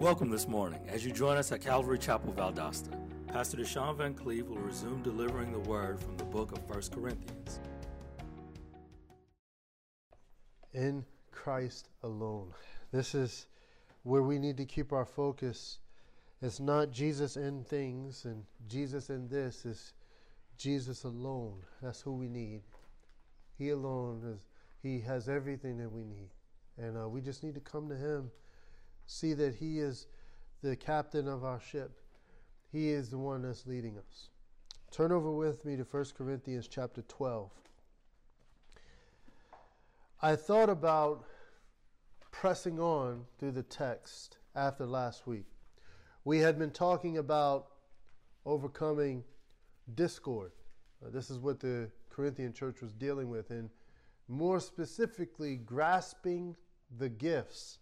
Welcome this morning as you join us at Calvary Chapel, Valdosta. Pastor Deshaun Van Cleve will resume delivering the word from the book of 1 Corinthians. In Christ alone. This is where we need to keep our focus. It's not Jesus in things and Jesus in this, it's Jesus alone. That's who we need. He alone is, He has everything that we need. And uh, we just need to come to Him see that He is the captain of our ship. He is the one that's leading us. Turn over with me to 1 Corinthians chapter 12. I thought about pressing on through the text after last week. We had been talking about overcoming discord. Uh, this is what the Corinthian church was dealing with, and more specifically, grasping the gifts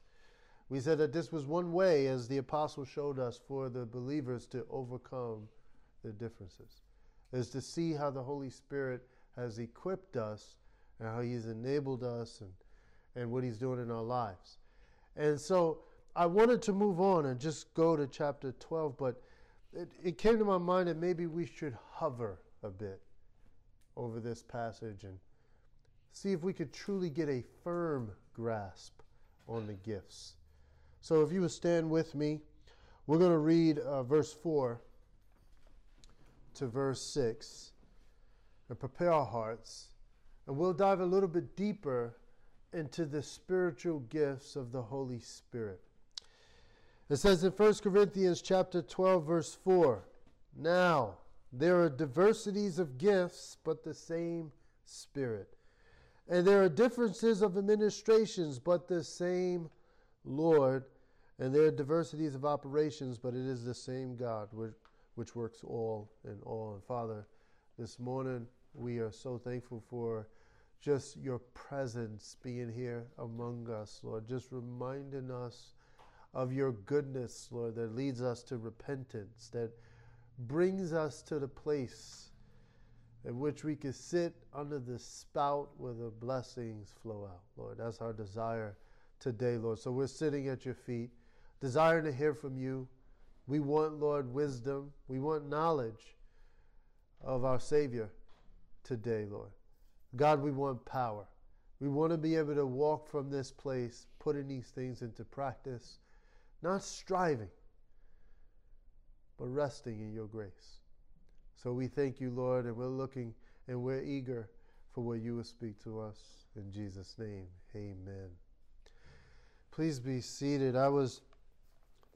we said that this was one way, as the apostle showed us, for the believers to overcome the differences, is to see how the Holy Spirit has equipped us and how He's enabled us and, and what He's doing in our lives. And so I wanted to move on and just go to chapter 12, but it, it came to my mind that maybe we should hover a bit over this passage and see if we could truly get a firm grasp on the gifts. So if you would stand with me, we're going to read uh, verse 4 to verse 6 and prepare our hearts. And we'll dive a little bit deeper into the spiritual gifts of the Holy Spirit. It says in 1 Corinthians chapter 12 verse 4, "Now there are diversities of gifts, but the same Spirit. And there are differences of administrations, but the same Lord, and there are diversities of operations, but it is the same God which, which works all in all. And Father, this morning we are so thankful for just your presence being here among us, Lord, just reminding us of your goodness, Lord, that leads us to repentance, that brings us to the place in which we can sit under the spout where the blessings flow out, Lord. That's our desire today, Lord. So we're sitting at your feet desiring to hear from you. We want, Lord, wisdom. We want knowledge of our Savior today, Lord. God, we want power. We want to be able to walk from this place, putting these things into practice, not striving, but resting in your grace. So we thank you, Lord, and we're looking and we're eager for what you will speak to us. In Jesus' name, amen. Please be seated. I was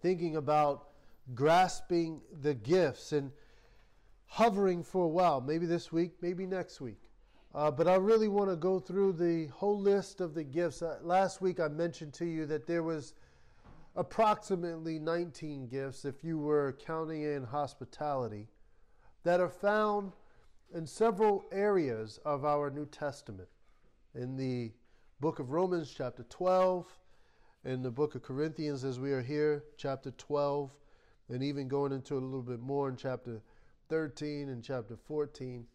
thinking about grasping the gifts and hovering for a while, maybe this week, maybe next week. Uh, but I really want to go through the whole list of the gifts. Uh, last week I mentioned to you that there was approximately 19 gifts, if you were counting in hospitality, that are found in several areas of our New Testament. In the book of Romans, chapter 12, in the book of Corinthians as we are here, chapter 12, and even going into a little bit more in chapter 13 and chapter 14.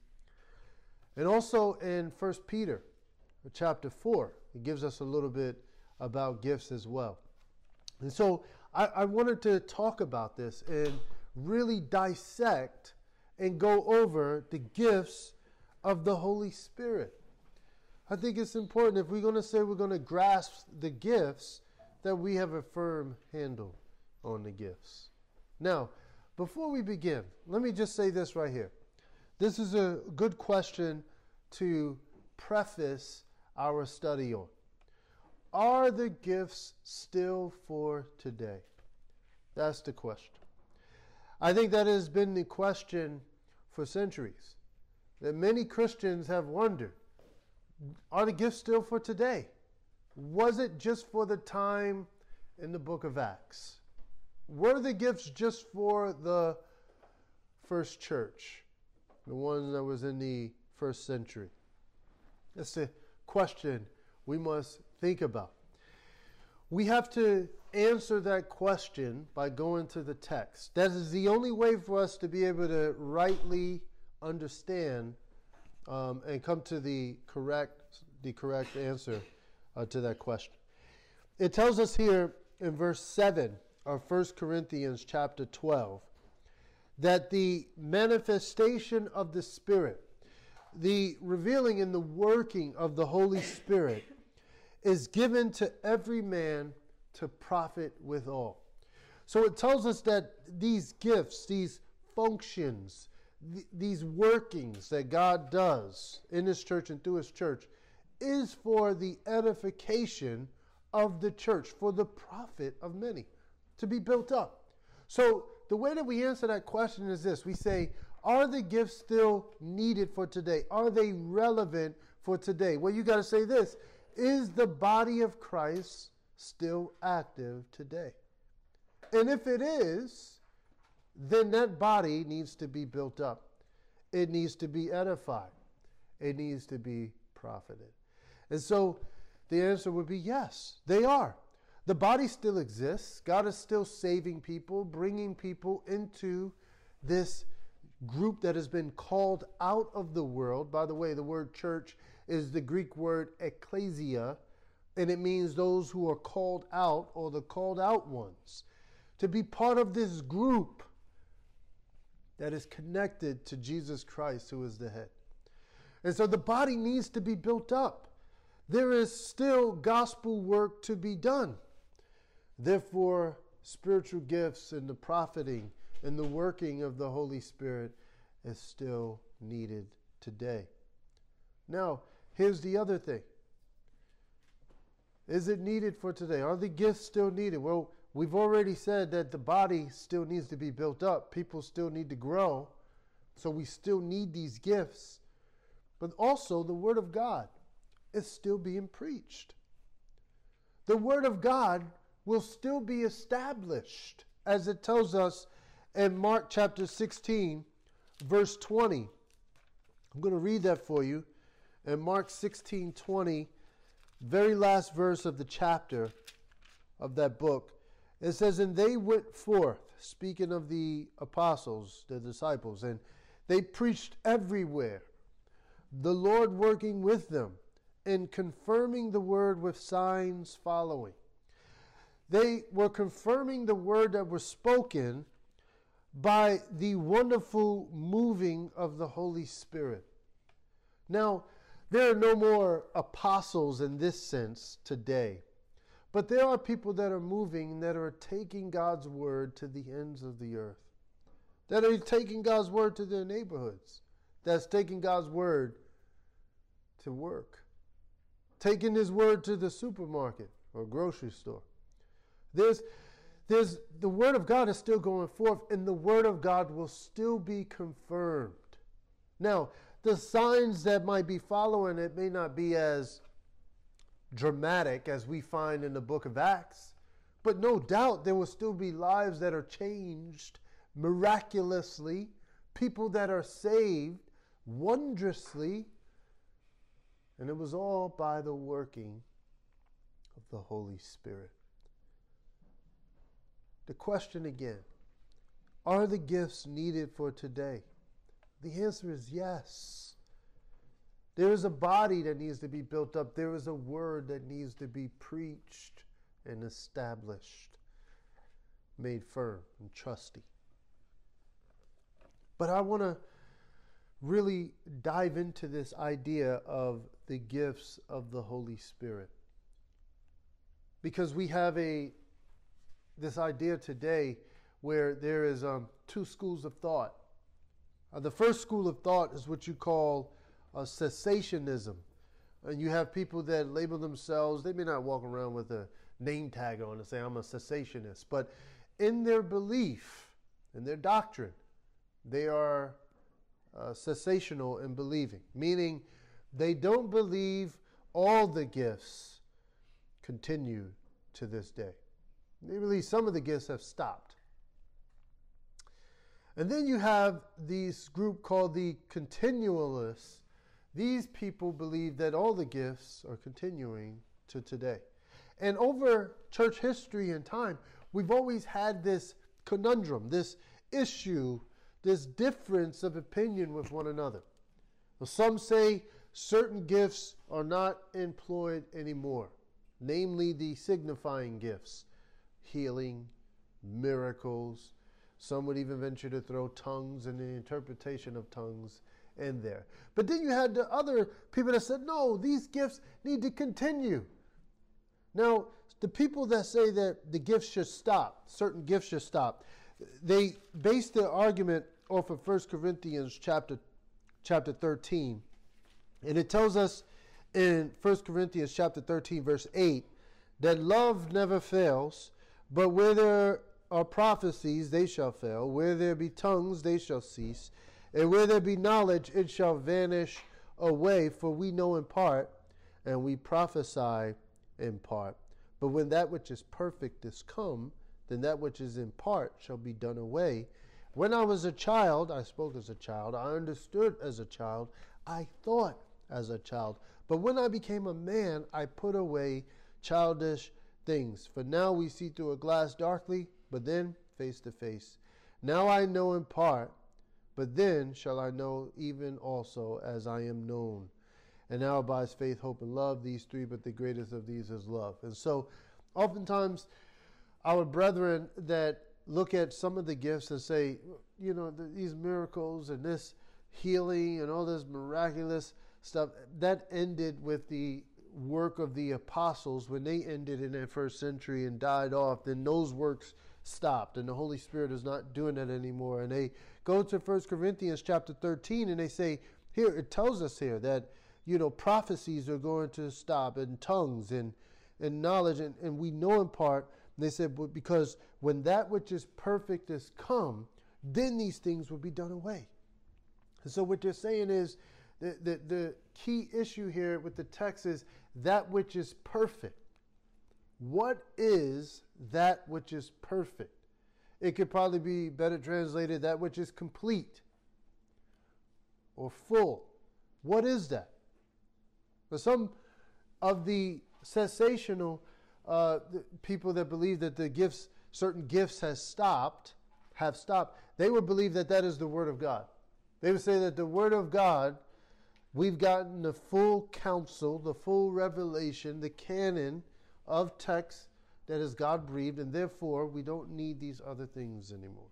And also in 1 Peter, chapter 4, it gives us a little bit about gifts as well. And so I, I wanted to talk about this and really dissect and go over the gifts of the Holy Spirit. I think it's important if we're going to say we're going to grasp the gifts, that we have a firm handle on the gifts. Now, before we begin, let me just say this right here. This is a good question to preface our study on. Are the gifts still for today? That's the question. I think that has been the question for centuries. That many Christians have wondered are the gifts still for today? Was it just for the time in the book of Acts? Were the gifts just for the first church, the one that was in the first century? That's a question we must think about. We have to answer that question by going to the text. That is the only way for us to be able to rightly understand um, and come to the correct the correct answer uh, to that question. It tells us here in verse 7 of 1 Corinthians chapter 12 that the manifestation of the Spirit, the revealing and the working of the Holy Spirit, is given to every man to profit withal. So it tells us that these gifts, these functions, th- these workings that God does in His church and through His church is for the edification of the church, for the profit of many, to be built up. So the way that we answer that question is this we say, are the gifts still needed for today? Are they relevant for today? Well, you got to say this is the body of Christ still active today? And if it is, then that body needs to be built up. It needs to be edified. It needs to be profited. And so the answer would be yes, they are. The body still exists. God is still saving people, bringing people into this group that has been called out of the world. By the way, the word church is the Greek word ecclesia, and it means those who are called out or the called out ones. To be part of this group that is connected to Jesus Christ, who is the head. And so the body needs to be built up. There is still gospel work to be done. Therefore, spiritual gifts and the profiting and the working of the Holy Spirit is still needed today. Now, here's the other thing. Is it needed for today? Are the gifts still needed? Well, we've already said that the body still needs to be built up. People still need to grow. So we still need these gifts. But also, the Word of God is still being preached. The Word of God will still be established, as it tells us in Mark chapter 16, verse 20. I'm going to read that for you. In Mark 16, 20, very last verse of the chapter of that book, it says, And they went forth, speaking of the apostles, the disciples, and they preached everywhere, the Lord working with them and confirming the word with signs following. They were confirming the word that was spoken by the wonderful moving of the Holy Spirit. Now, there are no more apostles in this sense today, but there are people that are moving that are taking God's word to the ends of the earth, that are taking God's word to their neighborhoods, that's taking God's word to work, taking His word to the supermarket or grocery store. There's, there's, the Word of God is still going forth, and the Word of God will still be confirmed. Now, the signs that might be following it may not be as dramatic as we find in the book of Acts, but no doubt there will still be lives that are changed miraculously, people that are saved wondrously, and it was all by the working of the Holy Spirit. The question again are the gifts needed for today? The answer is yes. There is a body that needs to be built up, there is a word that needs to be preached and established, made firm and trusty. But I want to really dive into this idea of the gifts of the Holy Spirit. Because we have a this idea today where there is um, two schools of thought. Uh, the first school of thought is what you call uh, cessationism. And you have people that label themselves, they may not walk around with a name tag on and say, I'm a cessationist, but in their belief, in their doctrine, they are uh, cessational in believing, meaning they don't believe all the gifts continue to this day. They believe some of the gifts have stopped. And then you have this group called the continualists. These people believe that all the gifts are continuing to today. And over church history and time, we've always had this conundrum, this issue, this difference of opinion with one another. Well, some say certain gifts are not employed anymore, namely the signifying gifts healing, miracles. Some would even venture to throw tongues and the interpretation of tongues in there. But then you had the other people that said, no, these gifts need to continue. Now, the people that say that the gifts should stop, certain gifts should stop, they base their argument off of 1 Corinthians chapter, chapter 13. And it tells us in 1 Corinthians chapter 13, verse 8, that love never fails, but where there are prophecies, they shall fail. Where there be tongues, they shall cease. And where there be knowledge, it shall vanish away. For we know in part, and we prophesy in part. But when that which is perfect is come, then that which is in part shall be done away. When I was a child, I spoke as a child, I understood as a child, I thought as a child. But when I became a man, I put away childish things. For now we see through a glass darkly, but then face to face. Now I know in part, but then shall I know even also as I am known. And now abides faith, hope, and love, these three, but the greatest of these is love. And so, oftentimes, our brethren that look at some of the gifts and say, you know, these miracles and this healing and all this miraculous stuff, that ended with the work of the apostles when they ended in that first century and died off, then those works stopped and the Holy Spirit is not doing that anymore. And they go to 1 Corinthians chapter 13 and they say, here, it tells us here that, you know, prophecies are going to stop and tongues and, and knowledge. And, and we know in part, they said, because when that which is perfect is come, then these things will be done away. And so what they're saying is, the, the, the key issue here with the text is that which is perfect. What is that which is perfect? It could probably be better translated that which is complete or full. What is that? For some of the cessational uh, people that believe that the gifts, certain gifts, has stopped, have stopped, they would believe that that is the Word of God. They would say that the Word of God We've gotten the full counsel, the full revelation, the canon of text that is God breathed, and therefore we don't need these other things anymore.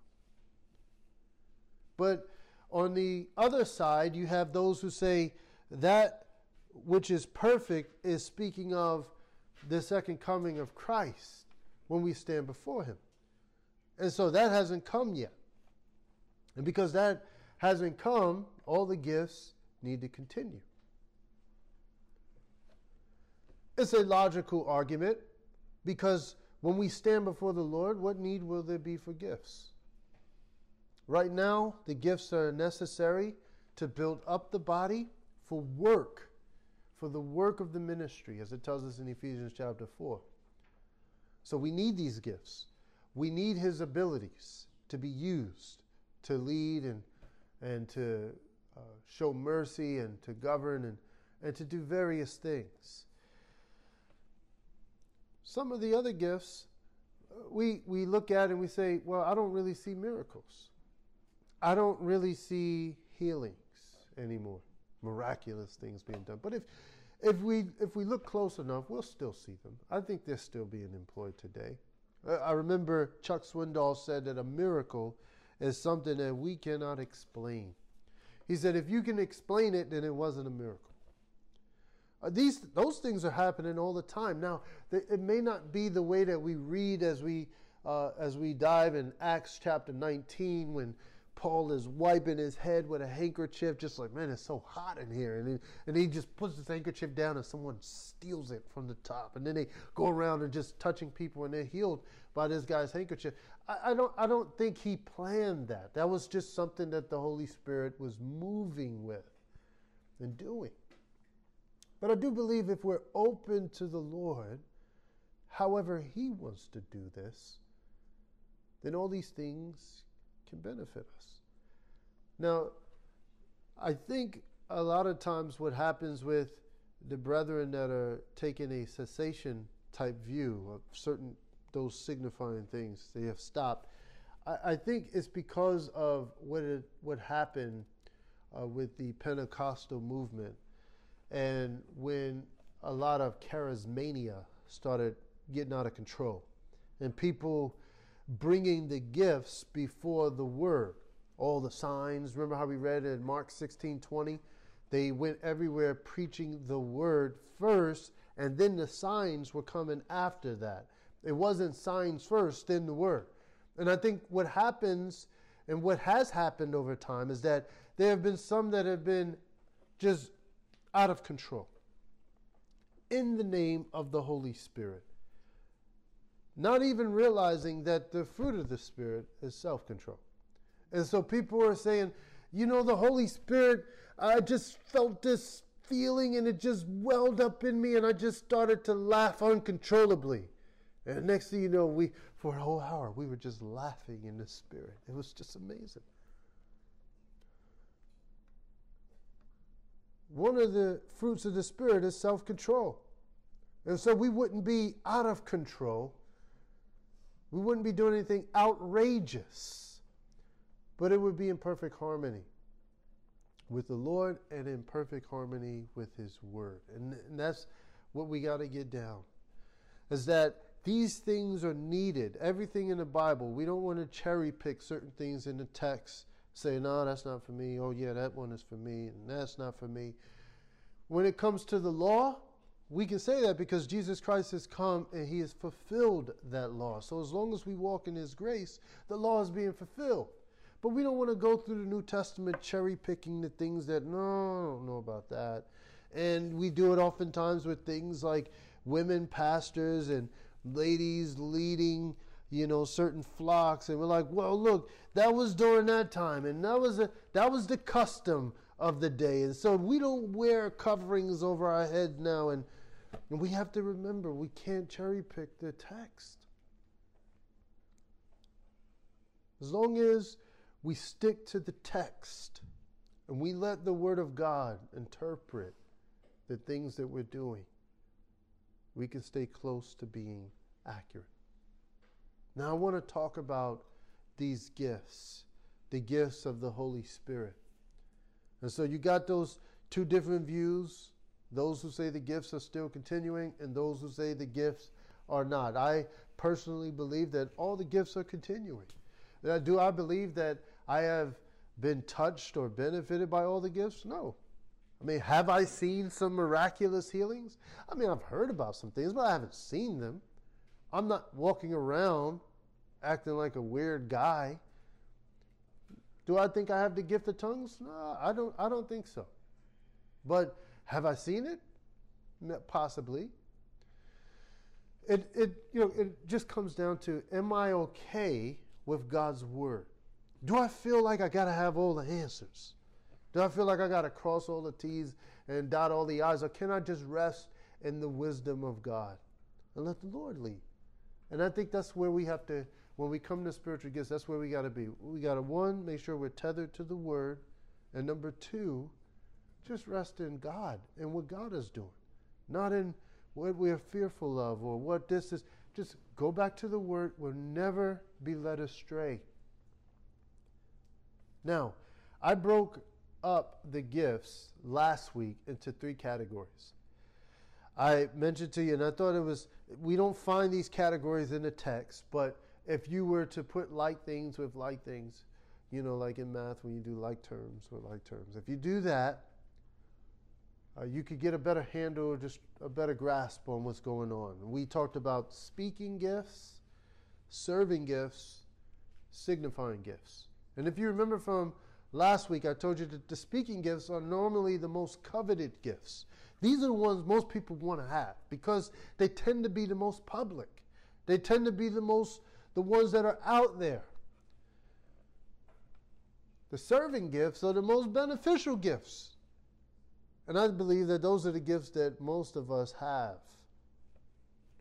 But on the other side, you have those who say that which is perfect is speaking of the second coming of Christ when we stand before Him. And so that hasn't come yet. And because that hasn't come, all the gifts need to continue. It's a logical argument because when we stand before the Lord, what need will there be for gifts? Right now, the gifts are necessary to build up the body for work, for the work of the ministry, as it tells us in Ephesians chapter 4. So we need these gifts. We need his abilities to be used to lead and, and to uh, show mercy and to govern and, and to do various things. Some of the other gifts uh, we, we look at and we say, well, I don't really see miracles. I don't really see healings anymore, miraculous things being done. But if, if, we, if we look close enough, we'll still see them. I think they're still being employed today. I remember Chuck Swindoll said that a miracle is something that we cannot explain. He said, if you can explain it, then it wasn't a miracle. Uh, these those things are happening all the time. Now, it may not be the way that we read as we uh, as we dive in Acts chapter 19 when Paul is wiping his head with a handkerchief, just like, man, it's so hot in here. And he, and he just puts his handkerchief down and someone steals it from the top. And then they go around and just touching people and they're healed by this guy's handkerchief. I, I, don't, I don't think he planned that. That was just something that the Holy Spirit was moving with and doing. But I do believe if we're open to the Lord, however He wants to do this, then all these things can benefit us. Now, I think a lot of times what happens with the brethren that are taking a cessation type view of certain those signifying things they have stopped. I, I think it's because of what it, what happened uh, with the Pentecostal movement, and when a lot of charismania started getting out of control, and people bringing the gifts before the word. All the signs. Remember how we read in Mark 16 20? They went everywhere preaching the word first, and then the signs were coming after that. It wasn't signs first, then the word. And I think what happens and what has happened over time is that there have been some that have been just out of control in the name of the Holy Spirit. Not even realizing that the fruit of the Spirit is self control. And so people are saying, you know, the Holy Spirit, I just felt this feeling and it just welled up in me and I just started to laugh uncontrollably. And next thing you know, we for a whole hour we were just laughing in the spirit. It was just amazing. One of the fruits of the spirit is self-control. And so we wouldn't be out of control. We wouldn't be doing anything outrageous. But it would be in perfect harmony with the Lord and in perfect harmony with His Word. And, and that's what we got to get down. Is that these things are needed. Everything in the Bible. We don't want to cherry pick certain things in the text, say, no, that's not for me. Oh, yeah, that one is for me, and that's not for me. When it comes to the law, we can say that because Jesus Christ has come and he has fulfilled that law. So as long as we walk in his grace, the law is being fulfilled. But we don't want to go through the New Testament cherry picking the things that, no, I don't know about that. And we do it oftentimes with things like women pastors and ladies leading, you know, certain flocks. And we're like, well, look, that was during that time. And that was, a, that was the custom of the day. And so we don't wear coverings over our head now. And, and we have to remember we can't cherry pick the text. As long as we stick to the text and we let the Word of God interpret the things that we're doing, we can stay close to being accurate. Now, I want to talk about these gifts, the gifts of the Holy Spirit. And so you got those two different views those who say the gifts are still continuing, and those who say the gifts are not. I personally believe that all the gifts are continuing. Do I believe that I have been touched or benefited by all the gifts? No. I mean, have I seen some miraculous healings? I mean, I've heard about some things, but I haven't seen them. I'm not walking around acting like a weird guy. Do I think I have the gift of tongues? No, I don't I don't think so. But have I seen it? Possibly. It, it, you know, it just comes down to am I okay with God's word? Do I feel like I got to have all the answers? Do I feel like I got to cross all the T's and dot all the I's? Or can I just rest in the wisdom of God and let the Lord lead? And I think that's where we have to, when we come to spiritual gifts, that's where we got to be. We got to, one, make sure we're tethered to the Word. And number two, just rest in God and what God is doing, not in what we're fearful of or what this is. Just go back to the Word. We'll never be led astray. Now, I broke up the gifts last week into three categories. I mentioned to you, and I thought it was, we don't find these categories in the text, but if you were to put like things with like things, you know, like in math when you do like terms with like terms, if you do that, uh, you could get a better handle, or just a better grasp on what's going on. We talked about speaking gifts, serving gifts, signifying gifts. And if you remember from last week, I told you that the speaking gifts are normally the most coveted gifts. These are the ones most people want to have because they tend to be the most public. They tend to be the most, the ones that are out there. The serving gifts are the most beneficial gifts. And I believe that those are the gifts that most of us have.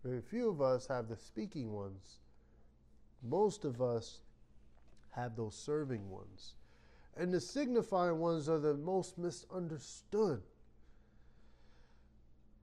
Very few of us have the speaking ones. Most of us have those serving ones. And the signifying ones are the most misunderstood.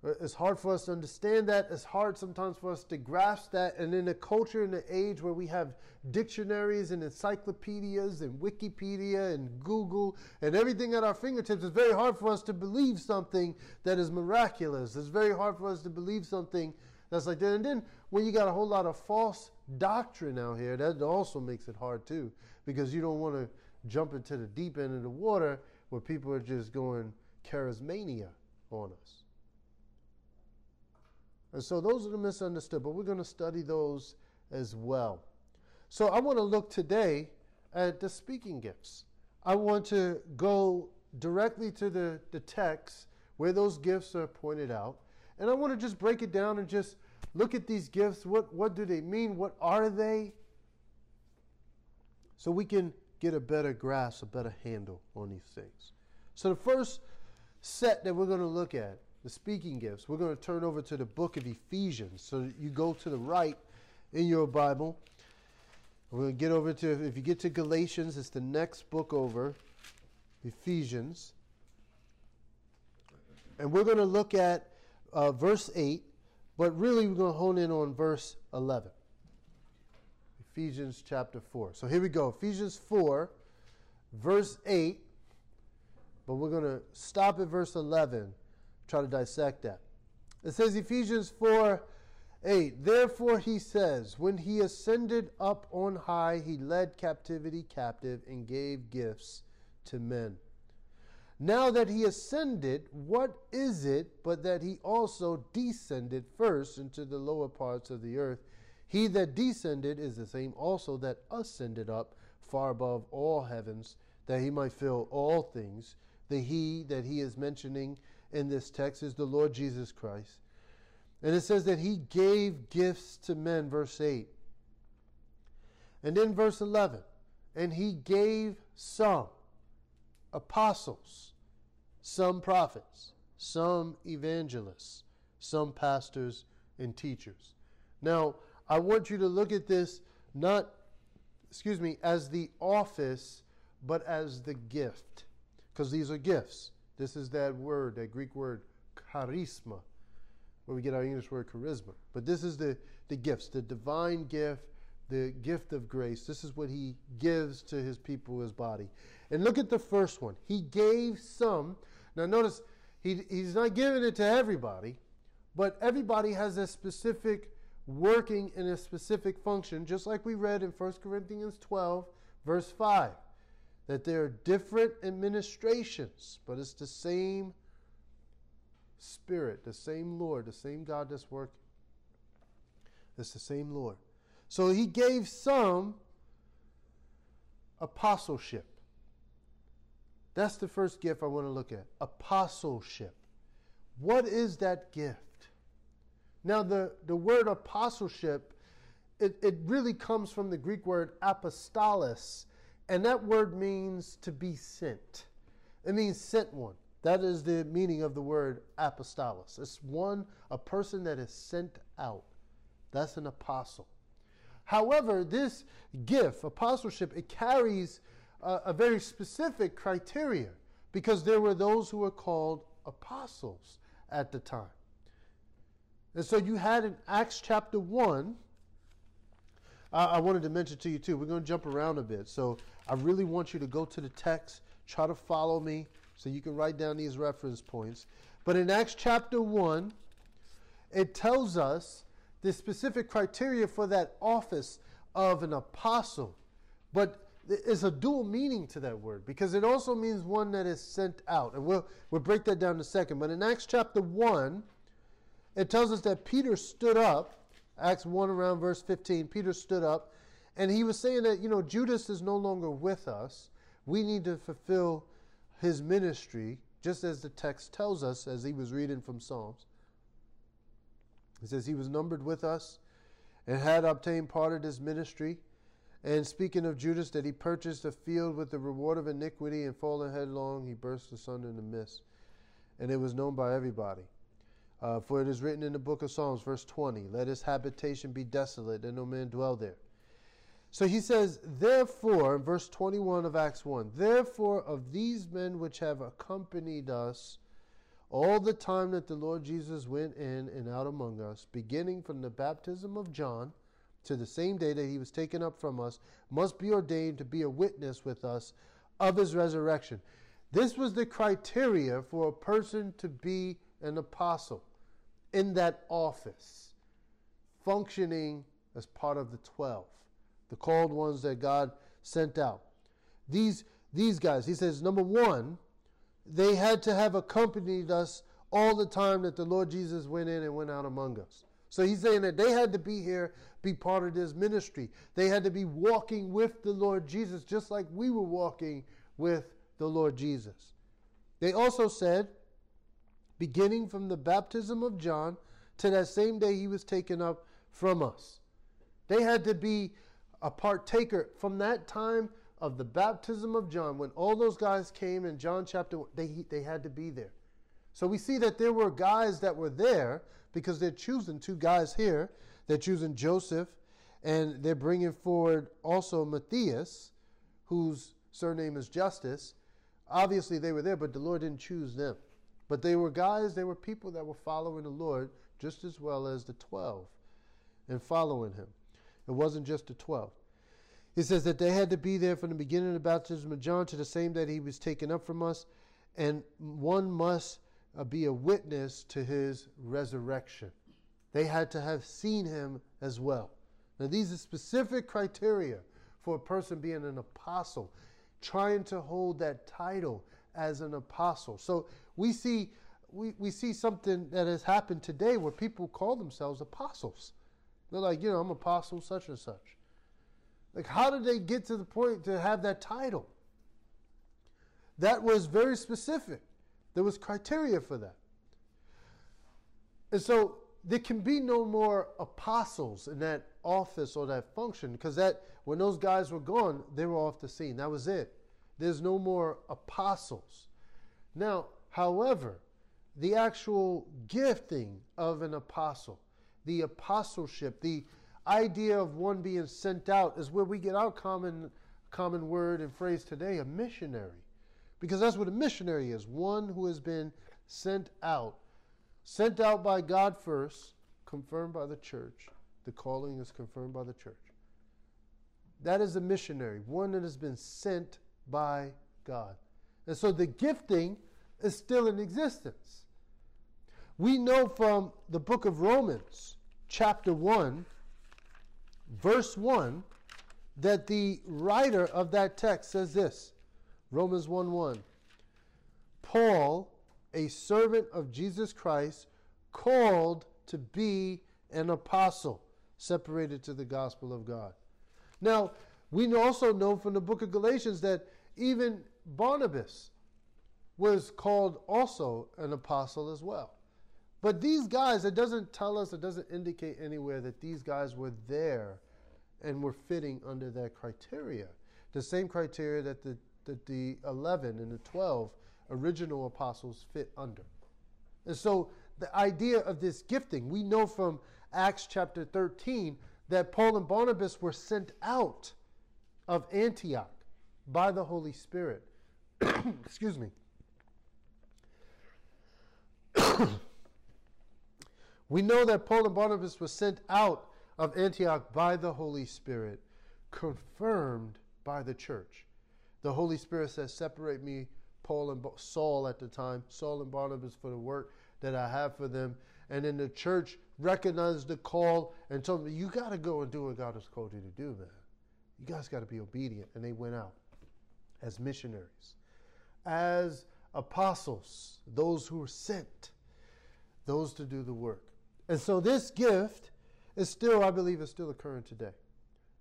It's hard for us to understand that. It's hard sometimes for us to grasp that. And in a culture in an age where we have dictionaries and encyclopedias and Wikipedia and Google and everything at our fingertips, it's very hard for us to believe something that is miraculous. It's very hard for us to believe something that's like that. And then when you got a whole lot of false doctrine out here, that also makes it hard too, because you don't want to jump into the deep end of the water where people are just going charismania on us. And so those are the misunderstood, but we're going to study those as well. So I want to look today at the speaking gifts. I want to go directly to the, the text where those gifts are pointed out. And I want to just break it down and just look at these gifts. What, what do they mean? What are they? So we can get a better grasp, a better handle on these things. So the first set that we're going to look at, the speaking gifts, we're going to turn over to the book of Ephesians. So you go to the right in your Bible. We're going to get over to, if you get to Galatians, it's the next book over, Ephesians. And we're going to look at uh, verse 8, but really we're going to hone in on verse 11. Ephesians chapter 4. So here we go. Ephesians 4, verse 8. But we're going to stop at verse 11, try to dissect that. It says, Ephesians 4, 8. Therefore he says, When he ascended up on high, he led captivity captive and gave gifts to men. Now that he ascended, what is it but that he also descended first into the lower parts of the earth? He that descended is the same also that ascended up far above all heavens, that he might fill all things. The he that he is mentioning in this text is the Lord Jesus Christ. And it says that he gave gifts to men, verse 8. And then verse 11, and he gave some apostles, some prophets, some evangelists, some pastors and teachers. Now, I want you to look at this not, excuse me, as the office, but as the gift. Because these are gifts. This is that word, that Greek word, charisma, where we get our English word charisma. But this is the, the gifts, the divine gift, the gift of grace. This is what he gives to his people, his body. And look at the first one. He gave some. Now, notice he, he's not giving it to everybody, but everybody has a specific working in a specific function, just like we read in 1 Corinthians 12, verse 5, that there are different administrations, but it's the same Spirit, the same Lord, the same God that's working. It's the same Lord. So he gave some apostleship. That's the first gift I want to look at apostleship. What is that gift? Now, the, the word apostleship, it, it really comes from the Greek word apostolos, and that word means to be sent. It means sent one. That is the meaning of the word apostolos. It's one, a person that is sent out. That's an apostle. However, this gift, apostleship, it carries a, a very specific criteria because there were those who were called apostles at the time. And so you had in Acts chapter 1, uh, I wanted to mention to you too, we're going to jump around a bit. So I really want you to go to the text, try to follow me so you can write down these reference points. But in Acts chapter 1, it tells us the specific criteria for that office of an apostle. But there's a dual meaning to that word because it also means one that is sent out. And we'll, we'll break that down in a second. But in Acts chapter 1, it tells us that Peter stood up, Acts 1 around verse 15, Peter stood up, and he was saying that, you know, Judas is no longer with us. We need to fulfill his ministry, just as the text tells us as he was reading from Psalms. He says he was numbered with us and had obtained part of his ministry. And speaking of Judas, that he purchased a field with the reward of iniquity and falling headlong, he burst asunder in the midst. And it was known by everybody. Uh, for it is written in the book of Psalms, verse 20, Let his habitation be desolate, and no man dwell there. So he says, Therefore, in verse 21 of Acts 1, Therefore, of these men which have accompanied us all the time that the Lord Jesus went in and out among us, beginning from the baptism of John to the same day that he was taken up from us, must be ordained to be a witness with us of his resurrection. This was the criteria for a person to be an apostle in that office. functioning as part of the 12, the called ones that God sent out. These, these guys, he says, number one, they had to have accompanied us all the time that the Lord Jesus went in and went out among us. So he's saying that they had to be here, be part of this ministry. They had to be walking with the Lord Jesus, just like we were walking with the Lord Jesus. They also said, beginning from the baptism of John to that same day he was taken up from us. They had to be a partaker from that time of the baptism of John, when all those guys came in John chapter 1, they, they had to be there. So we see that there were guys that were there because they're choosing two guys here. They're choosing Joseph and they're bringing forward also Matthias, whose surname is Justus. Obviously, they were there, but the Lord didn't choose them. But they were guys, they were people that were following the Lord just as well as the 12 and following him. It wasn't just the 12. He says that they had to be there from the beginning of the baptism of John to the same that he was taken up from us, and one must uh, be a witness to his resurrection. They had to have seen him as well. Now, these are specific criteria for a person being an apostle, trying to hold that title as an apostle. So we see we, we see something that has happened today where people call themselves apostles. They're like, you know, I'm apostle such and such. Like, how did they get to the point to have that title? That was very specific. There was criteria for that. And so there can be no more apostles in that office or that function because that when those guys were gone, they were off the scene. That was it. There's no more apostles. Now, however, the actual gifting of an apostle, the apostleship, the idea of one being sent out is where we get our common common word and phrase today, a missionary. Because that's what a missionary is, one who has been sent out. Sent out by God first, confirmed by the church. The calling is confirmed by the church. That is a missionary, one that has been sent by God. And so the gifting is still in existence. We know from the book of Romans, chapter 1, verse 1, that the writer of that text says this Romans 1 1. Paul, a servant of Jesus Christ, called to be an apostle, separated to the gospel of God. Now, we also know from the book of Galatians that even Barnabas was called also an apostle as well. But these guys, it doesn't tell us, it doesn't indicate anywhere that these guys were there and were fitting under that criteria. The same criteria that the, that the 11 and the 12 original apostles fit under. And so the idea of this gifting, we know from Acts chapter 13 that Paul and Barnabas were sent out of Antioch by the Holy Spirit. Excuse me. we know that Paul and Barnabas were sent out of Antioch by the Holy Spirit, confirmed by the church. The Holy Spirit says, Separate me, Paul and Saul at the time, Saul and Barnabas for the work that I have for them. And then the church recognized the call and told them, You got to go and do what God has called you to do, man. You guys got to be obedient. And they went out as missionaries, as apostles, those who were sent, those to do the work. And so this gift is still, I believe, is still occurring today.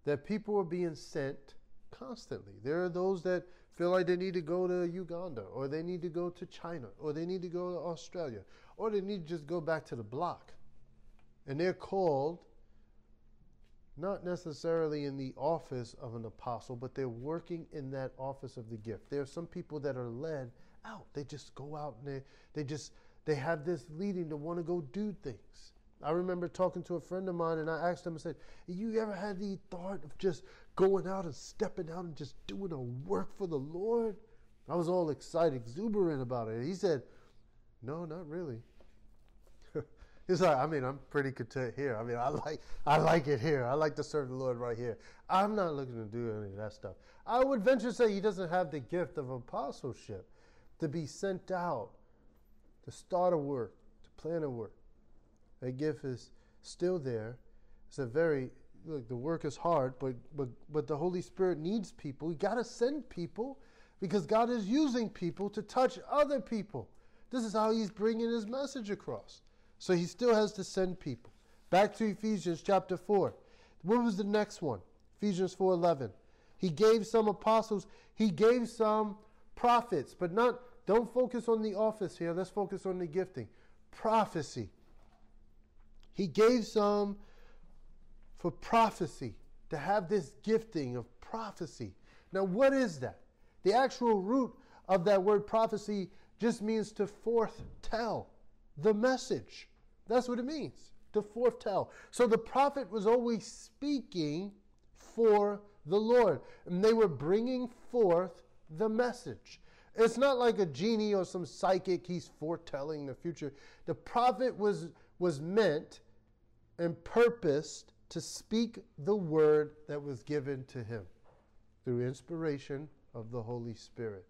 That people are being sent constantly. There are those that feel like they need to go to Uganda, or they need to go to China, or they need to go to Australia, or they need to just go back to the block. And they're called not necessarily in the office of an apostle, but they're working in that office of the gift. There are some people that are led out. They just go out and they, they just they have this leading to want to go do things. I remember talking to a friend of mine and I asked him, I said, You ever had the thought of just going out and stepping out and just doing a work for the Lord? I was all excited, exuberant about it. He said, No, not really. He's like, I mean, I'm pretty content here. I mean, I like I like it here. I like to serve the Lord right here. I'm not looking to do any of that stuff. I would venture to say he doesn't have the gift of apostleship to be sent out, to start a work, to plan a work. That gift is still there, It's a very look, the work is hard, but but but the Holy Spirit needs people. You got to send people because God is using people to touch other people. This is how He's bringing His message across. So He still has to send people. Back to Ephesians chapter four. What was the next one? Ephesians four eleven. He gave some apostles. He gave some prophets, but not. Don't focus on the office here. Let's focus on the gifting. Prophecy. He gave some for prophecy, to have this gifting of prophecy. Now, what is that? The actual root of that word prophecy just means to foretell the message. That's what it means, to foretell. So the prophet was always speaking for the Lord, and they were bringing forth the message. It's not like a genie or some psychic, he's foretelling the future. The prophet was, was meant and purposed to speak the word that was given to him through inspiration of the Holy Spirit.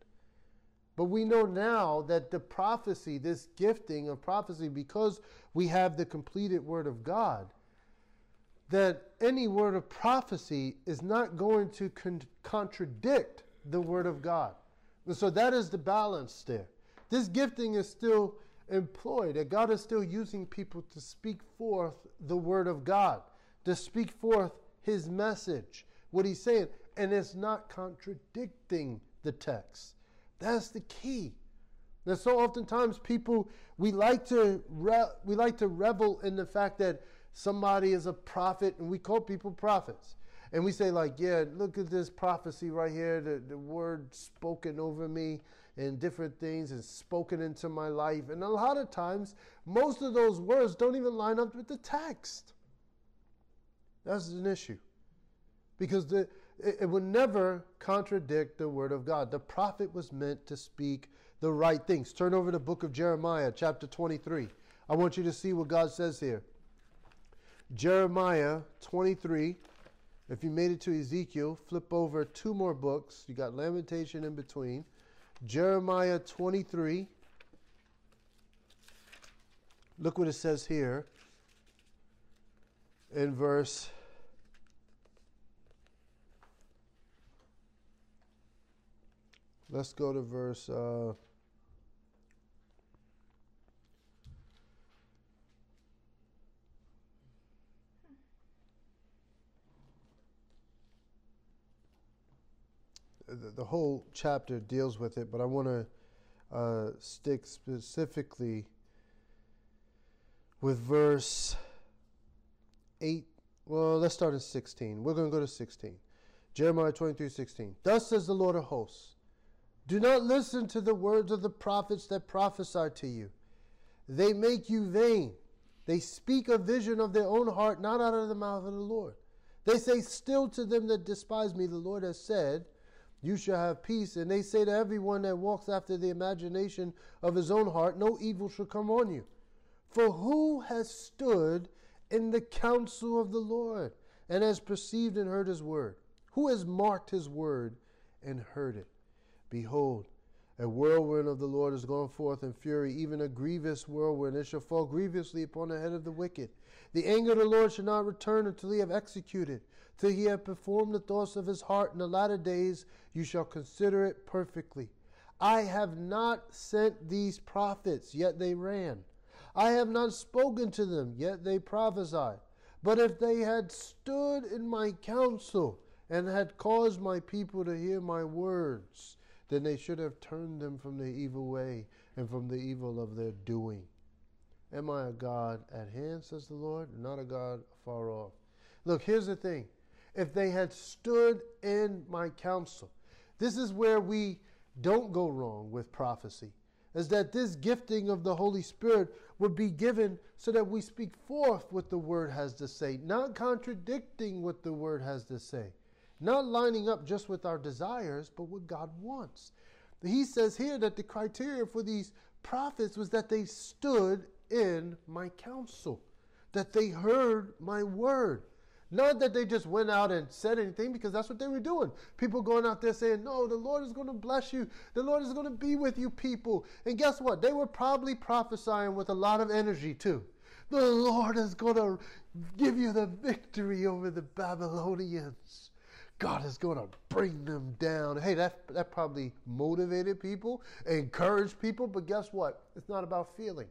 But we know now that the prophecy, this gifting of prophecy, because we have the completed word of God, that any word of prophecy is not going to con- contradict the word of God. And so that is the balance there. This gifting is still employed, that God is still using people to speak forth the word of God to speak forth his message, what he's saying, and it's not contradicting the text. That's the key. Now, so oftentimes people we like to re- we like to revel in the fact that somebody is a prophet, and we call people prophets, and we say like, yeah, look at this prophecy right here, the, the word spoken over me, and different things and spoken into my life, and a lot of times most of those words don't even line up with the text. That's an issue. Because the, it, it would never contradict the word of God. The prophet was meant to speak the right things. Turn over to the book of Jeremiah, chapter 23. I want you to see what God says here. Jeremiah 23. If you made it to Ezekiel, flip over two more books. You got Lamentation in between. Jeremiah 23. Look what it says here in verse Let's go to verse. Uh, the, the whole chapter deals with it, but I want to uh, stick specifically with verse 8. Well, let's start at 16. We're going to go to 16. Jeremiah 23 16. Thus says the Lord of hosts do not listen to the words of the prophets that prophesy to you. They make you vain. They speak a vision of their own heart, not out of the mouth of the Lord. They say still to them that despise me, the Lord has said, You shall have peace. And they say to everyone that walks after the imagination of his own heart, No evil shall come on you. For who has stood in the counsel of the Lord and has perceived and heard his word? Who has marked his word and heard it? Behold, a whirlwind of the Lord is gone forth in fury, even a grievous whirlwind. It shall fall grievously upon the head of the wicked. The anger of the Lord shall not return until he have executed, till he have performed the thoughts of his heart. In the latter days you shall consider it perfectly. I have not sent these prophets, yet they ran. I have not spoken to them, yet they prophesied. But if they had stood in my counsel and had caused my people to hear my words, then they should have turned them from the evil way and from the evil of their doing. Am I a God at hand, says the Lord, not a God far off? Look, here's the thing. If they had stood in my counsel, this is where we don't go wrong with prophecy, is that this gifting of the Holy Spirit would be given so that we speak forth what the Word has to say, not contradicting what the Word has to say. Not lining up just with our desires, but what God wants. He says here that the criteria for these prophets was that they stood in my counsel, that they heard my word. Not that they just went out and said anything, because that's what they were doing. People going out there saying, No, the Lord is going to bless you. The Lord is going to be with you, people. And guess what? They were probably prophesying with a lot of energy, too. The Lord is going to give you the victory over the Babylonians. God is going to bring them down. Hey, that, that probably motivated people, encouraged people, but guess what? It's not about feeling.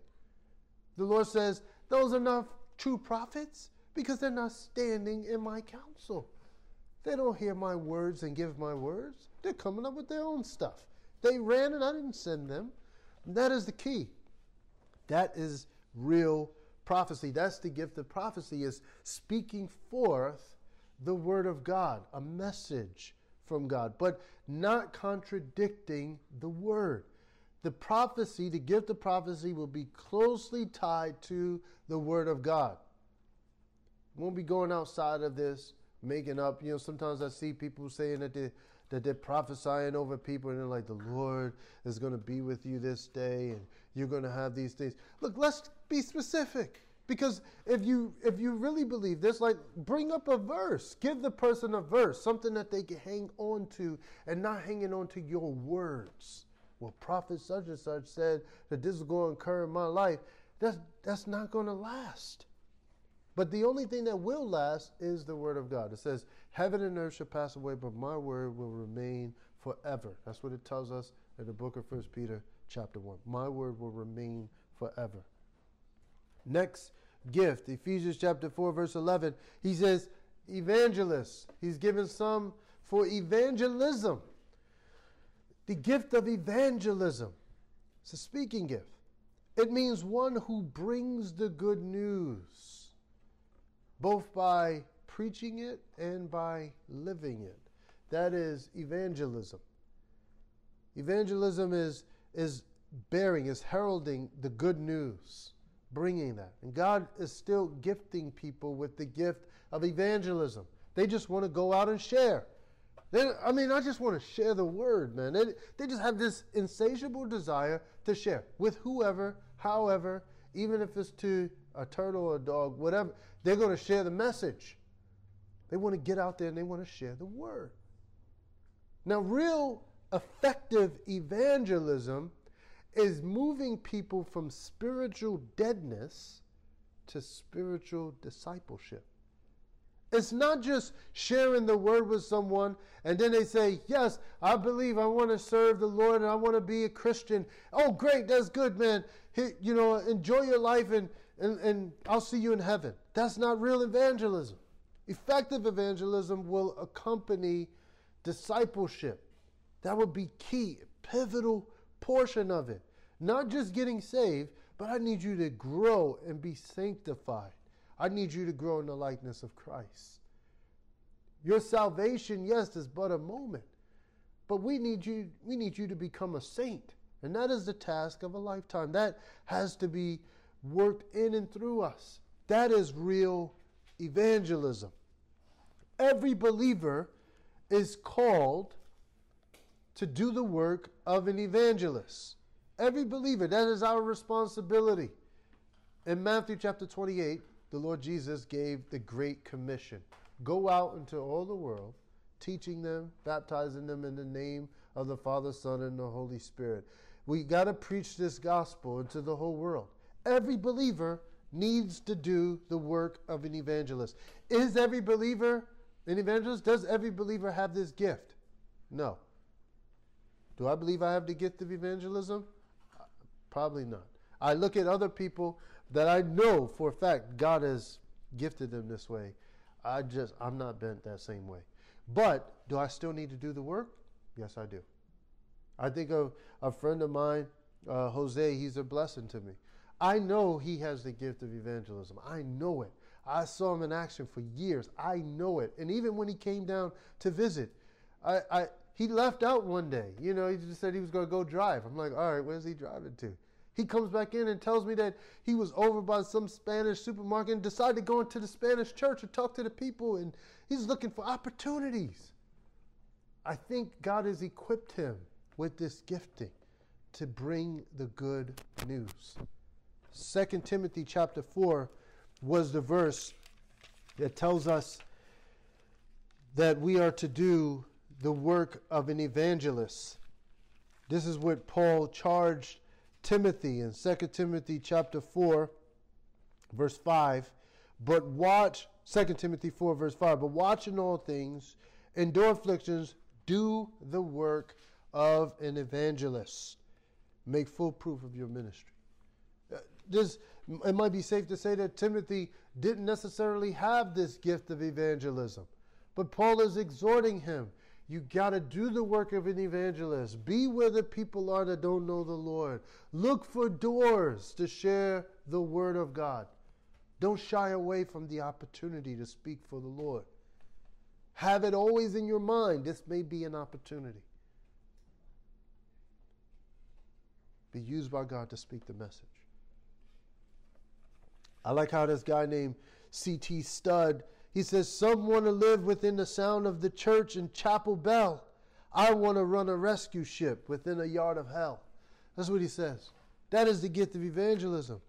The Lord says, those are not true prophets because they're not standing in my counsel. They don't hear my words and give my words. They're coming up with their own stuff. They ran and I didn't send them. And that is the key. That is real prophecy. That's the gift of prophecy is speaking forth the word of God, a message from God, but not contradicting the word. The prophecy, the gift of prophecy, will be closely tied to the word of God. Won't be going outside of this, making up. You know, sometimes I see people saying that they that they're prophesying over people and they're like, the Lord is going to be with you this day and you're going to have these things. Look, let's be specific. Because if you if you really believe this, like bring up a verse, give the person a verse, something that they can hang on to, and not hanging on to your words. Well, prophet such and such said that this is going to occur in my life. That's that's not going to last. But the only thing that will last is the word of God. It says, Heaven and earth shall pass away, but my word will remain forever. That's what it tells us in the book of First Peter, chapter 1. My word will remain forever. Next gift, Ephesians chapter 4, verse 11, he says, evangelists. He's given some for evangelism. The gift of evangelism. It's a speaking gift. It means one who brings the good news, both by preaching it and by living it. That is evangelism. Evangelism is, is bearing, is heralding the good news bringing that. And God is still gifting people with the gift of evangelism. They just want to go out and share. They, I mean, I just want to share the word, man. They, they just have this insatiable desire to share with whoever, however, even if it's to a turtle a dog, whatever. They're going to share the message. They want to get out there and they want to share the word. Now, real effective evangelism is moving people from spiritual deadness to spiritual discipleship. It's not just sharing the word with someone and then they say, Yes, I believe I want to serve the Lord and I want to be a Christian. Oh, great, that's good, man. You know, enjoy your life and, and, and I'll see you in heaven. That's not real evangelism. Effective evangelism will accompany discipleship. That would be key, pivotal portion of it. Not just getting saved, but I need you to grow and be sanctified. I need you to grow in the likeness of Christ. Your salvation, yes, is but a moment. But we need you, we need you to become a saint. And that is the task of a lifetime. That has to be worked in and through us. That is real evangelism. Every believer is called to do the work of an evangelist. Every believer, that is our responsibility. In Matthew chapter 28, the Lord Jesus gave the Great Commission go out into all the world, teaching them, baptizing them in the name of the Father, Son, and the Holy Spirit. We got to preach this gospel into the whole world. Every believer needs to do the work of an evangelist. Is every believer an evangelist? Does every believer have this gift? No. Do I believe I have the gift of evangelism? Probably not. I look at other people that I know for a fact God has gifted them this way. I just, I'm not bent that same way. But do I still need to do the work? Yes, I do. I think of a friend of mine, uh, Jose, he's a blessing to me. I know he has the gift of evangelism. I know it. I saw him in action for years. I know it. And even when he came down to visit, I, I he left out one day. You know, he just said he was going to go drive. I'm like, all right, where's he driving to? He comes back in and tells me that he was over by some Spanish supermarket and decided to go into the Spanish church and talk to the people, and he's looking for opportunities. I think God has equipped him with this gifting to bring the good news. 2 Timothy chapter 4 was the verse that tells us that we are to do the work of an evangelist. This is what Paul charged Timothy in 2 Timothy chapter 4 verse 5. But watch, 2 Timothy 4, verse 5. But watch in all things, endure afflictions, do the work of an evangelist. Make full proof of your ministry. It might be safe to say that Timothy didn't necessarily have this gift of evangelism, but Paul is exhorting him. You got to do the work of an evangelist. Be where the people are that don't know the Lord. Look for doors to share the word of God. Don't shy away from the opportunity to speak for the Lord. Have it always in your mind. This may be an opportunity. Be used by God to speak the message. I like how this guy named C.T. Studd, he says, Some want to live within the sound of the church and chapel bell. I want to run a rescue ship within a yard of hell. That's what he says. That is the gift of evangelism.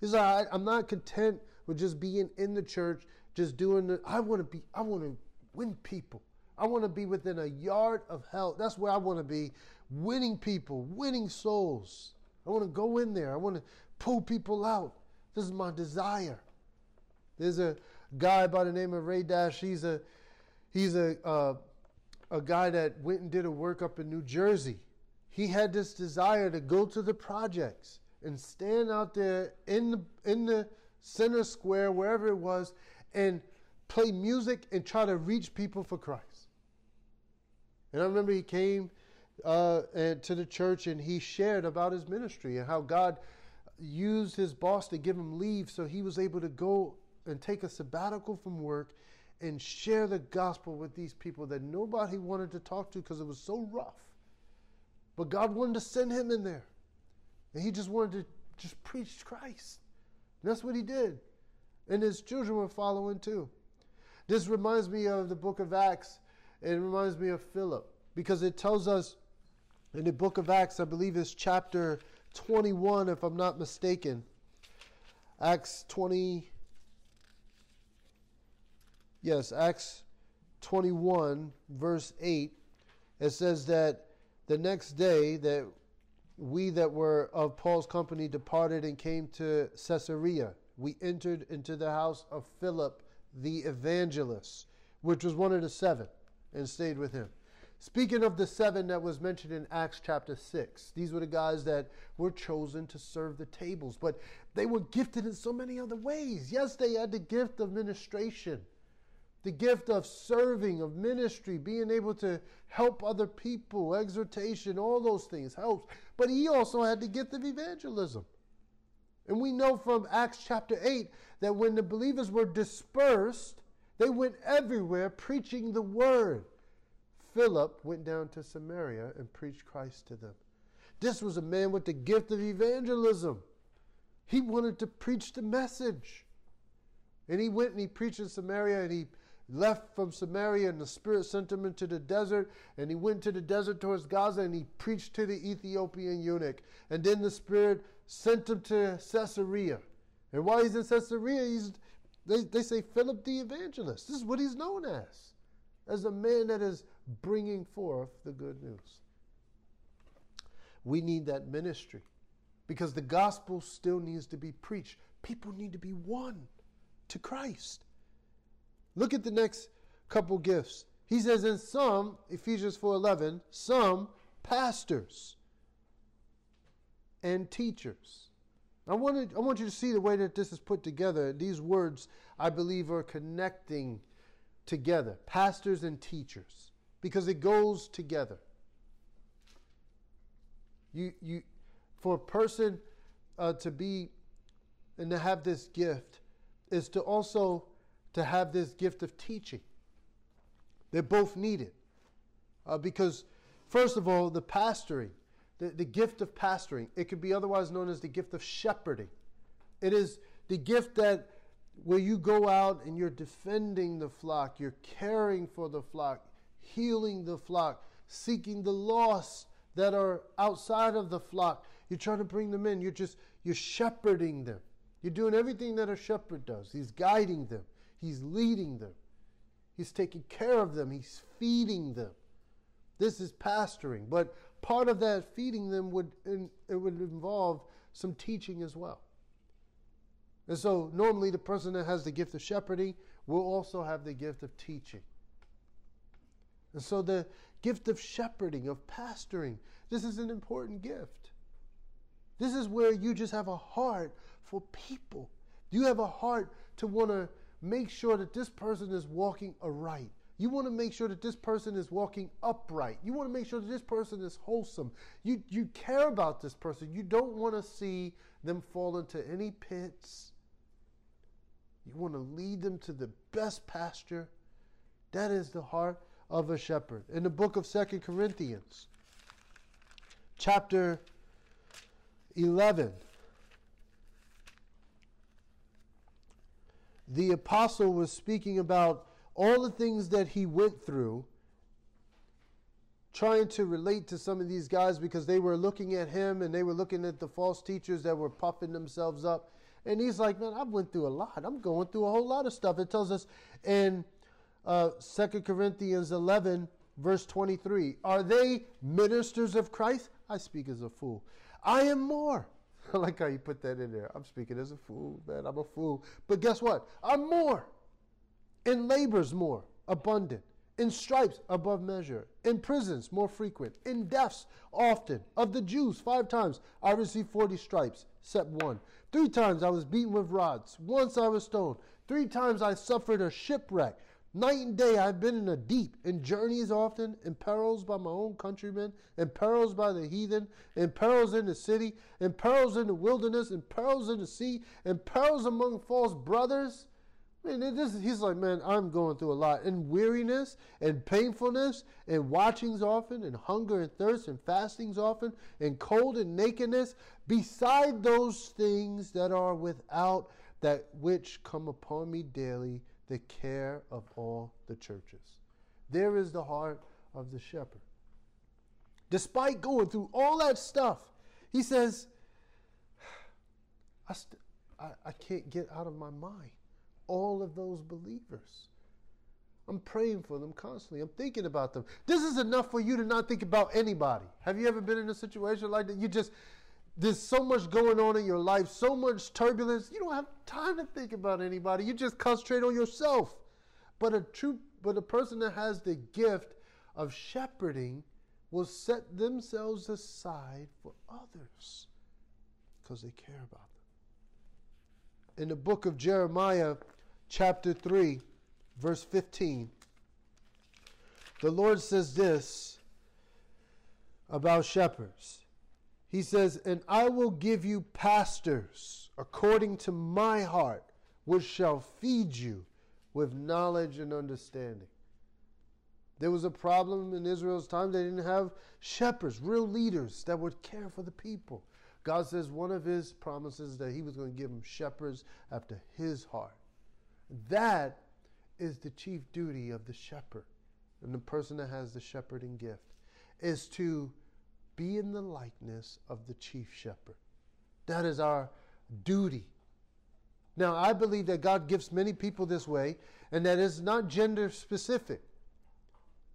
He's like, I'm not content with just being in the church, just doing the, I want to be, I want to win people. I want to be within a yard of hell. That's where I want to be, winning people, winning souls. I want to go in there. I want to pull people out. This is my desire. There's a guy by the name of Ray Dash. He's a he's a uh, a guy that went and did a work up in New Jersey. He had this desire to go to the projects and stand out there in the in the center square, wherever it was, and play music and try to reach people for Christ. And I remember he came uh, to the church and he shared about his ministry and how God used his boss to give him leave so he was able to go and take a sabbatical from work and share the gospel with these people that nobody wanted to talk to because it was so rough. But God wanted to send him in there. And he just wanted to just preach Christ. And that's what he did. And his children were following too. This reminds me of the book of Acts. It reminds me of Philip because it tells us in the book of Acts, I believe it's chapter 21, if I'm not mistaken. Acts 20. Yes, Acts 21, verse 8. It says that the next day that we that were of Paul's company departed and came to Caesarea. We entered into the house of Philip the evangelist, which was one of the seven, and stayed with him. Speaking of the seven that was mentioned in Acts chapter 6, these were the guys that were chosen to serve the tables, but they were gifted in so many other ways. Yes, they had the gift of ministration the gift of serving, of ministry, being able to help other people, exhortation, all those things helps. But he also had the gift of evangelism. And we know from Acts chapter 8 that when the believers were dispersed, they went everywhere preaching the word. Philip went down to Samaria and preached Christ to them. This was a man with the gift of evangelism. He wanted to preach the message. And he went and he preached in Samaria and he left from Samaria and the Spirit sent him into the desert. And he went to the desert towards Gaza and he preached to the Ethiopian eunuch. And then the Spirit sent him to Caesarea. And while he's in Caesarea, he's, they, they say Philip the evangelist. This is what he's known as, as a man that is bringing forth the good news. We need that ministry because the gospel still needs to be preached. People need to be won to Christ. Look at the next couple gifts. He says in some, Ephesians 4:11, some pastors and teachers. I want, I want you to see the way that this is put together. These words, I believe, are connecting together pastors and teachers because it goes together. You, you, for a person uh, to be and to have this gift is to also to have this gift of teaching. They're both needed. Uh, because, first of all, the pastoring, the, the gift of pastoring, it could be otherwise known as the gift of shepherding. It is the gift that where you go out and you're defending the flock, you're caring for the flock, healing the flock, seeking the lost that are outside of the flock. You're trying to bring them in. You're just you're shepherding them. You're doing everything that a shepherd does. He's guiding them. He's leading them. He's taking care of them. He's feeding them. This is pastoring, but part of that feeding them would it would involve some teaching as well. And so, normally, the person that has the gift of shepherding will also have the gift of teaching. And so, the gift of shepherding, of pastoring, this is an important gift. This is where you just have a heart for people. You have a heart to want to make sure that this person is walking aright. You want to make sure that this person is walking upright. You want to make sure that this person is wholesome. You, you care about this person. You don't want to see them fall into any pits. You want to lead them to the best pasture. That is the heart of a shepherd. In the book of Second Corinthians, chapter 11, the apostle was speaking about all the things that he went through, trying to relate to some of these guys because they were looking at him and they were looking at the false teachers that were puffing themselves up. And he's like, man, I've went through a lot. I'm going through a whole lot of stuff. It tells us in uh, 2 Corinthians 11, verse 23, are they ministers of Christ? I speak as a fool. I am more. I like how you put that in there. I'm speaking as a fool, man. I'm a fool. But guess what? I'm more. In labors, more abundant. In stripes, above measure. In prisons, more frequent. In deaths, often. Of the Jews, five times I received 40 stripes, except one. Three times I was beaten with rods. Once I was stoned. Three times I suffered a shipwreck. Night and day I've been in a deep, in journeys often, in perils by my own countrymen, in perils by the heathen, in perils in the city, in perils in the wilderness, in perils in the sea, in perils among false brothers. Man, this, he's like, man, I'm going through a lot. In weariness and painfulness, and watchings often, and hunger and thirst, and fastings often, and cold and nakedness, beside those things that are without, that which come upon me daily the care of all the churches. There is the heart of the shepherd. Despite going through all that stuff, he says, I, st- I, I can't get out of my mind all of those believers. I'm praying for them constantly. I'm thinking about them. This is enough for you to not think about anybody. Have you ever been in a situation like that? You just there's so much going on in your life, so much turbulence. You don't have time to think about anybody. You just concentrate on yourself. But a true, but a person that has the gift of shepherding will set themselves aside for others because they care about them. In the book of Jeremiah, chapter 3, verse 15, the Lord says this about shepherds. He says, And I will give you pastors according to my heart, which shall feed you with knowledge and understanding. There was a problem in Israel's time. They didn't have shepherds, real leaders that would care for the people. God says one of his promises that he was going to give them shepherds after his heart. That is the chief duty of the shepherd and the person that has the shepherding gift is to be in the likeness of the chief shepherd. That is our duty. Now, I believe that God gives many people this way, and that is not gender specific.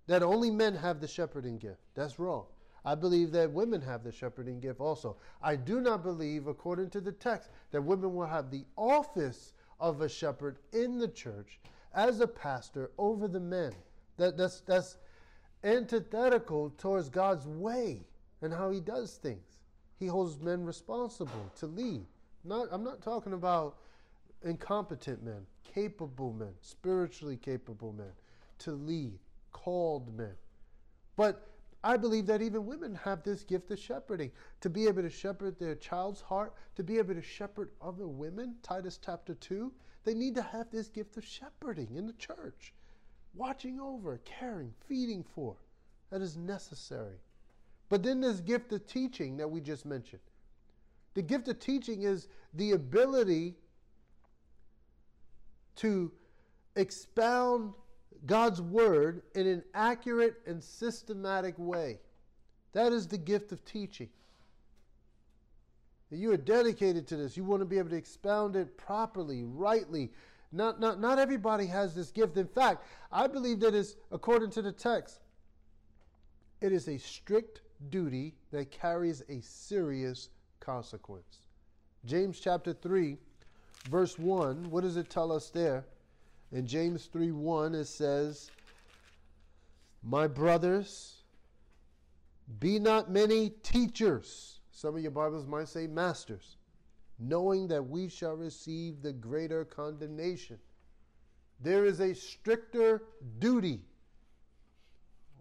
That only men have the shepherding gift. That's wrong. I believe that women have the shepherding gift also. I do not believe, according to the text, that women will have the office of a shepherd in the church as a pastor over the men. That, that's, that's antithetical towards God's way and how he does things. He holds men responsible to lead. Not, I'm not talking about incompetent men, capable men, spiritually capable men, to lead, called men. But I believe that even women have this gift of shepherding to be able to shepherd their child's heart, to be able to shepherd other women. Titus chapter 2. They need to have this gift of shepherding in the church, watching over, caring, feeding for. That is necessary. But then this gift of teaching that we just mentioned. The gift of teaching is the ability to expound God's word in an accurate and systematic way. That is the gift of teaching. You are dedicated to this. You want to be able to expound it properly, rightly. Not, not, not everybody has this gift. In fact, I believe that is, according to the text, it is a strict duty that carries a serious consequence. James chapter 3, verse 1, what does it tell us there? In James 3 1, it says, My brothers, be not many teachers. Some of your Bibles might say masters, knowing that we shall receive the greater condemnation. There is a stricter duty,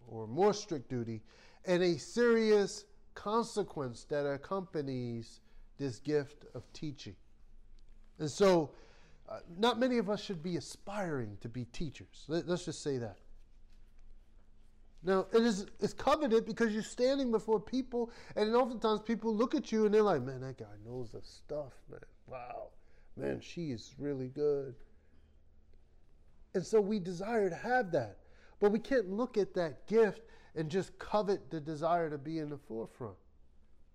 or more strict duty, and a serious consequence that accompanies this gift of teaching. And so, uh, not many of us should be aspiring to be teachers. Let, us just say that. Now, it is it's coveted because you're standing before people, and oftentimes people look at you and they're like, man, that guy knows the stuff, man. Wow. Man, she is really good. And so we desire to have that. But we can't look at that gift and just covet the desire to be in the forefront.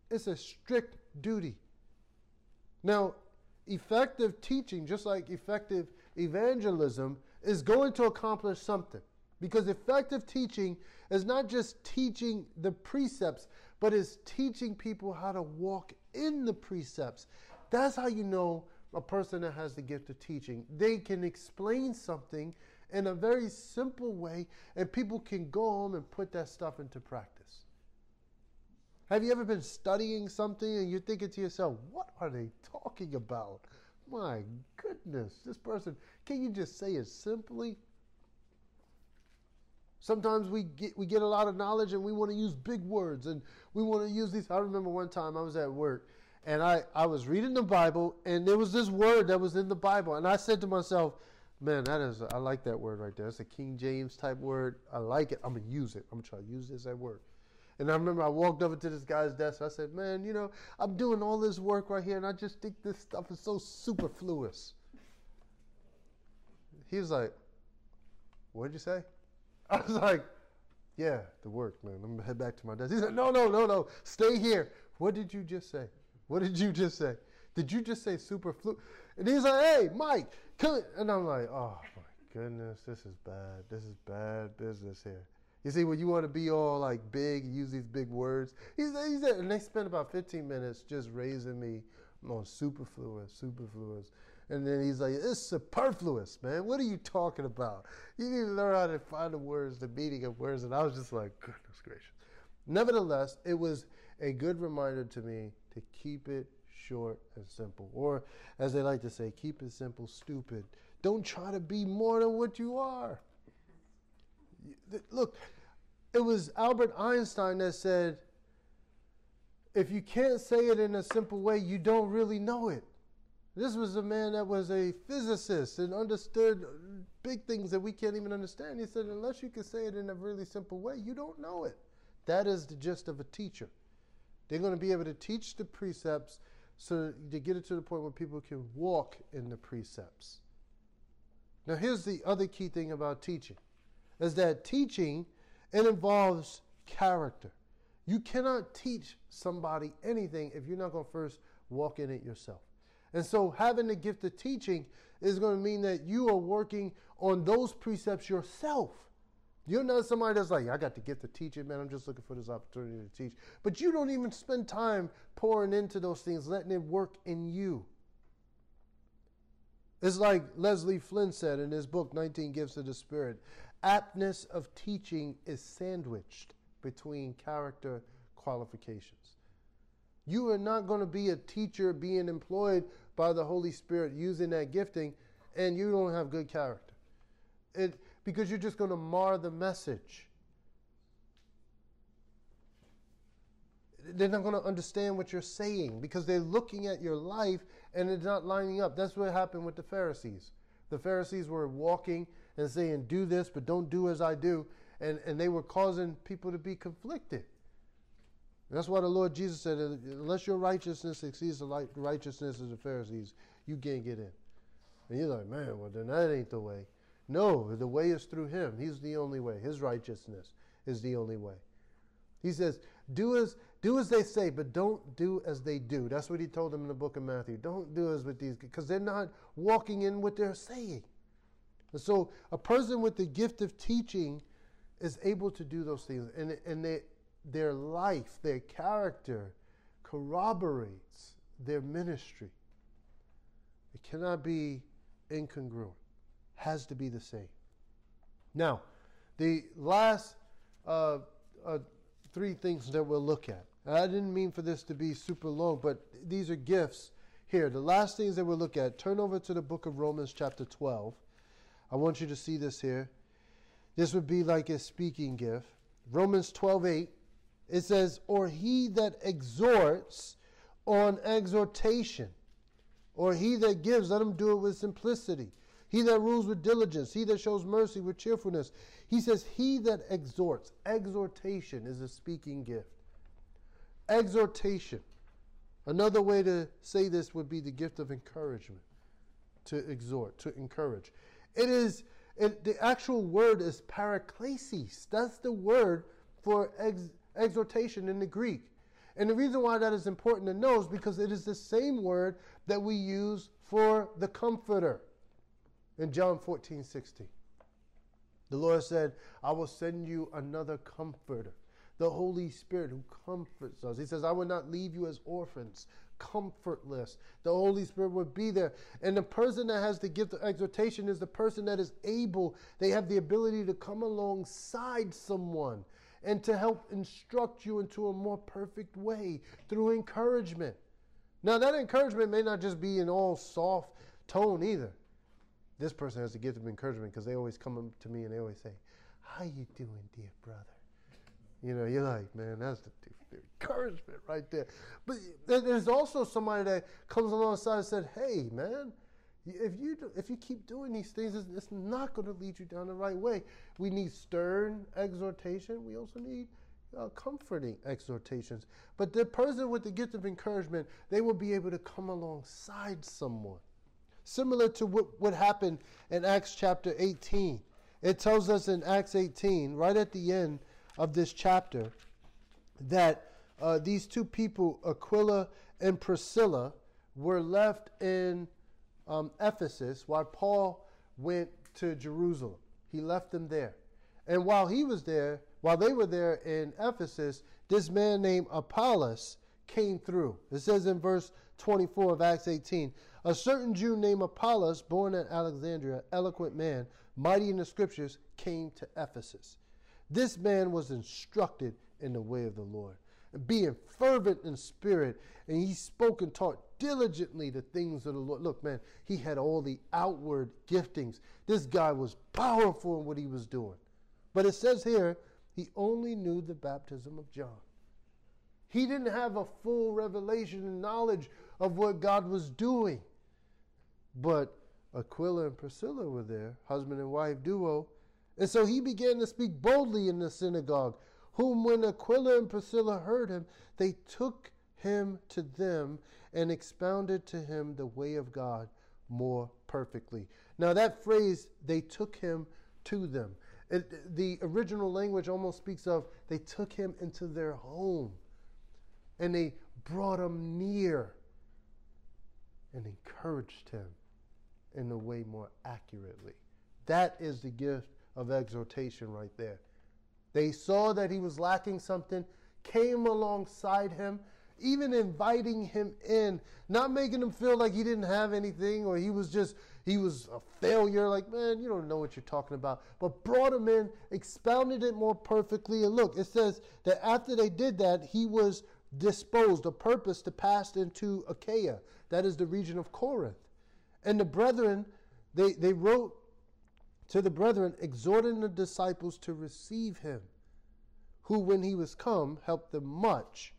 It's a strict duty. Now, effective teaching, just like effective evangelism, is going to accomplish something. Because effective teaching is not just teaching the precepts, but is teaching people how to walk in the precepts. That's how you know a person that has the gift of teaching. They can explain something in a very simple way, and people can go home and put that stuff into practice. Have you ever been studying something and you're thinking to yourself, what are they talking about? My goodness, this person, can you just say it simply? Sometimes we get we get a lot of knowledge and we want to use big words and we want to use these. I remember one time I was at work and I, I was reading the Bible and there was this word that was in the Bible and I said to myself, Man, that is I like that word right there. It's a King James type word. I like it. I'm gonna use it. I'm gonna try to use this at work. And I remember I walked over to this guy's desk. I said, "Man, you know, I'm doing all this work right here, and I just think this stuff is so superfluous." He was like, What did you say?" I was like, "Yeah, the work, man. I'm gonna head back to my desk." He said, "No, no, no, no. Stay here. What did you just say? What did you just say? Did you just say superfluous?" And he's like, "Hey, Mike, come." And I'm like, "Oh my goodness, this is bad. This is bad business here." You see, when you want to be all like big, use these big words. He's, and they spent about 15 minutes just raising me on superfluous, superfluous. And then he's like, it's superfluous, man. What are you talking about? You need to learn how to find the words, the meaning of words. And I was just like, goodness gracious. Nevertheless, it was a good reminder to me to keep it short and simple. Or, as they like to say, keep it simple, stupid. Don't try to be more than what you are. Look, it was Albert Einstein that said, if you can't say it in a simple way, you don't really know it. This was a man that was a physicist and understood uh, big things that we can't even understand. He said, unless you can say it in a really simple way, you don't know it. That is the gist of a teacher. They're going to be able to teach the precepts so to get it to the point where people can walk in the precepts. Now, here's the other key thing about teaching is that teaching it involves character. You cannot teach somebody anything if you're not going to first walk in it yourself. And so having the gift of teaching is going to mean that you are working on those precepts yourself. You're not somebody that's like, I got the gift of teaching, man. I'm just looking for this opportunity to teach. But you don't even spend time pouring into those things, letting it work in you. It's like Leslie Flynn said in his book, 19 Gifts of the Spirit aptness of teaching is sandwiched between character qualifications. You are not going to be a teacher being employed by the Holy Spirit using that gifting and you don't have good character. It, because you're just going to mar the message. They're not going to understand what you're saying because they're looking at your life and it's not lining up. That's what happened with the Pharisees. The Pharisees were walking and saying, Do this, but don't do as I do. And, and they were causing people to be conflicted. That's why the Lord Jesus said, Unless your righteousness exceeds the righteousness of the Pharisees, you can't get in. And you're like, Man, well, then that ain't the way. No, the way is through Him. He's the only way. His righteousness is the only way. He says, do as, do as they say, but don't do as they do. That's what he told them in the book of Matthew. Don't do as with these, because they're not walking in what they're saying. And so a person with the gift of teaching is able to do those things. And, and they, their life, their character corroborates their ministry. It cannot be incongruent. Has to be the same. Now, the last uh, uh, three things that we'll look at. I didn't mean for this to be super long, but these are gifts here. The last things that we'll look at. Turn over to the book of Romans, chapter 12. I want you to see this here. This would be like a speaking gift. Romans 12 8. It says, Or he that exhorts on exhortation, or he that gives, let him do it with simplicity. He that rules with diligence, he that shows mercy with cheerfulness. He says, He that exhorts. Exhortation is a speaking gift. Exhortation. Another way to say this would be the gift of encouragement. To exhort, to encourage. It is, it, the actual word is paraklesis. That's the word for ex, exhortation in the Greek. And the reason why that is important to know is because it is the same word that we use for the comforter in John 14, 16. The Lord said, I will send you another comforter, the Holy Spirit who comforts us. He says, I will not leave you as orphans, comfortless. The Holy Spirit will be there. And the person that has the gift of exhortation is the person that is able, they have the ability to come alongside someone and to help instruct you into a more perfect way through encouragement. Now, that encouragement may not just be in all soft tone either this person has the gift of encouragement because they always come to me and they always say, "How you doing, dear brother?" You know, you're like, man, that's the, the encouragement right there. But there's also somebody that comes alongside and said, "Hey, man." If you do, if you keep doing these things, it's, it's not going to lead you down the right way. We need stern exhortation. We also need uh, comforting exhortations. But the person with the gift of encouragement, they will be able to come alongside someone similar to what, what happened in Acts chapter 18. It tells us in Acts 18, right at the end of this chapter, that uh, these two people, Aquila and Priscilla, were left in um, Ephesus while Paul went to Jerusalem. He left them there. And while he was there, while they were there in Ephesus, this man named Apollos came through. It says in verse 24 of Acts 18 a certain Jew named Apollos, born at Alexandria, eloquent man, mighty in the scriptures, came to Ephesus. This man was instructed in the way of the Lord, being fervent in spirit, and he spoke and taught diligently the things of the Lord. Look, man, he had all the outward giftings. This guy was powerful in what he was doing. But it says here, he only knew the baptism of John. He didn't have a full revelation and knowledge of what God was doing. But Aquila and Priscilla were there, husband and wife duo. And so he began to speak boldly in the synagogue, whom when Aquila and Priscilla heard him, they took him to them and expounded to him the way of God more perfectly. Now, that phrase, they took him to them, it, the original language almost speaks of they took him into their home and they brought him near and encouraged him in a way more accurately. That is the gift of exhortation right there. They saw that he was lacking something, came alongside him, even inviting him in, not making him feel like he didn't have anything or he was just he was a failure like man you don't know what you're talking about but brought him in expounded it more perfectly and look it says that after they did that he was disposed a purpose to pass into achaia that is the region of corinth and the brethren, they, they wrote to the brethren, exhorting the disciples to receive him, who, when he was come, helped them much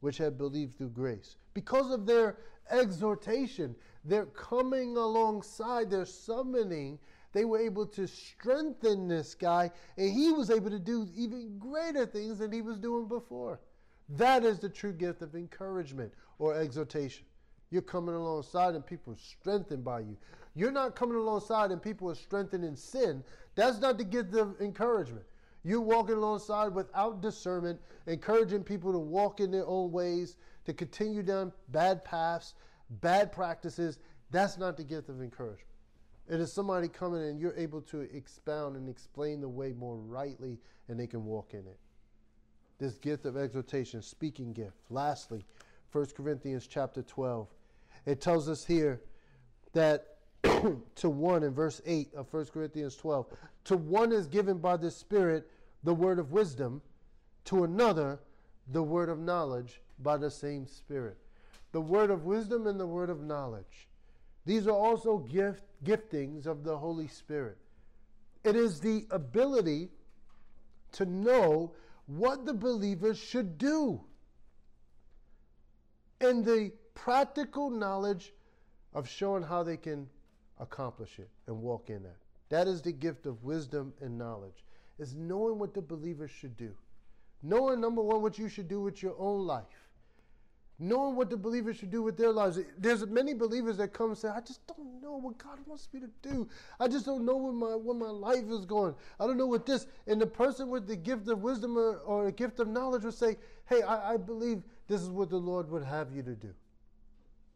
which had believed through grace. Because of their exhortation, their coming alongside, their summoning, they were able to strengthen this guy, and he was able to do even greater things than he was doing before. That is the true gift of encouragement or exhortation. You're coming alongside and people are strengthened by you. You're not coming alongside and people are strengthened in sin. That's not to give them encouragement. You're walking alongside without discernment, encouraging people to walk in their own ways, to continue down bad paths, bad practices. That's not the gift of encouragement. It is somebody coming and you're able to expound and explain the way more rightly and they can walk in it. This gift of exhortation, speaking gift. Lastly, 1 Corinthians chapter 12. It tells us here that to one in verse 8 of 1 Corinthians 12, to one is given by the Spirit the word of wisdom, to another the word of knowledge by the same Spirit. The word of wisdom and the word of knowledge. These are also gift, giftings of the Holy Spirit. It is the ability to know what the believers should do and the practical knowledge of showing how they can accomplish it and walk in that. That is the gift of wisdom and knowledge. Is knowing what the believers should do. Knowing number one what you should do with your own life knowing what the believers should do with their lives. There's many believers that come and say, I just don't know what God wants me to do. I just don't know where my, where my life is going. I don't know what this. And the person with the gift of wisdom or, or a gift of knowledge would say, Hey, I, I believe this is what the Lord would have you to do.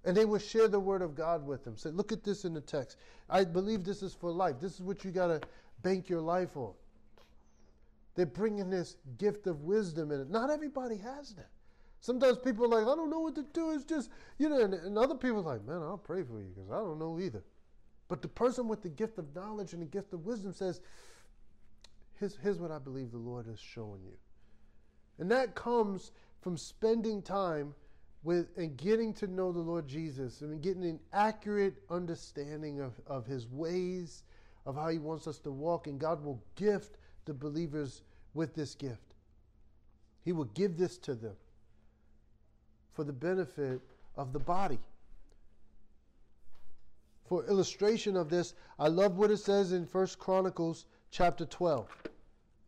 And they would share the word of God with them. Say, look at this in the text. I believe this is for life. This is what you got to bank your life on. They're bringing this gift of wisdom in it. Not everybody has that. Sometimes people are like, I don't know what to do. It's just, you know, and, and other people are like, man, I'll pray for you because I don't know either. But the person with the gift of knowledge and the gift of wisdom says, here's, here's what I believe the Lord is showing you. And that comes from spending time with and getting to know the Lord Jesus and getting an accurate understanding of, of his ways, of how he wants us to walk. And God will gift the believers with this gift. He will give this to them for the benefit of the body. For illustration of this, I love what it says in First Chronicles chapter 12.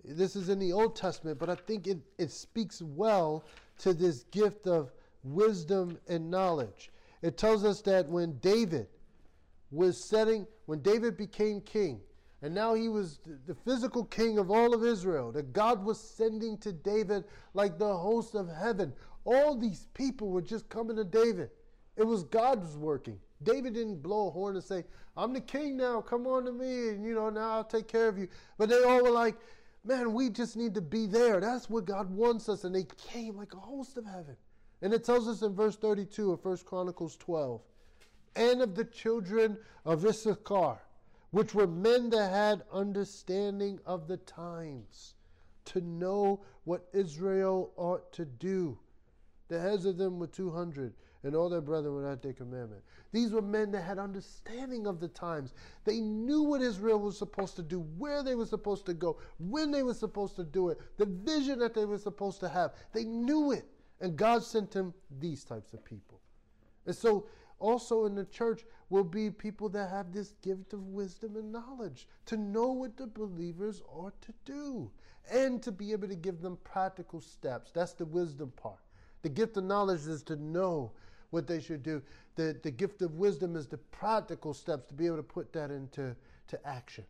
This is in the Old Testament, but I think it, it speaks well to this gift of wisdom and knowledge. It tells us that when David was setting, when David became king, and now he was the physical king of all of Israel, that God was sending to David like the host of heaven, all these people were just coming to David. It was God's working. David didn't blow a horn and say, I'm the king now, come on to me, and you know, now I'll take care of you. But they all were like, man, we just need to be there. That's what God wants us. And they came like a host of heaven. And it tells us in verse 32 of 1 Chronicles 12, and of the children of Issachar, which were men that had understanding of the times, to know what Israel ought to do. The heads of them were 200, and all their brethren were at their commandment. These were men that had understanding of the times. They knew what Israel was supposed to do, where they were supposed to go, when they were supposed to do it, the vision that they were supposed to have. They knew it. And God sent him these types of people. And so, also in the church, will be people that have this gift of wisdom and knowledge to know what the believers ought to do and to be able to give them practical steps. That's the wisdom part. The gift of knowledge is to know what they should do. The, the gift of wisdom is the practical steps to be able to put that into to action.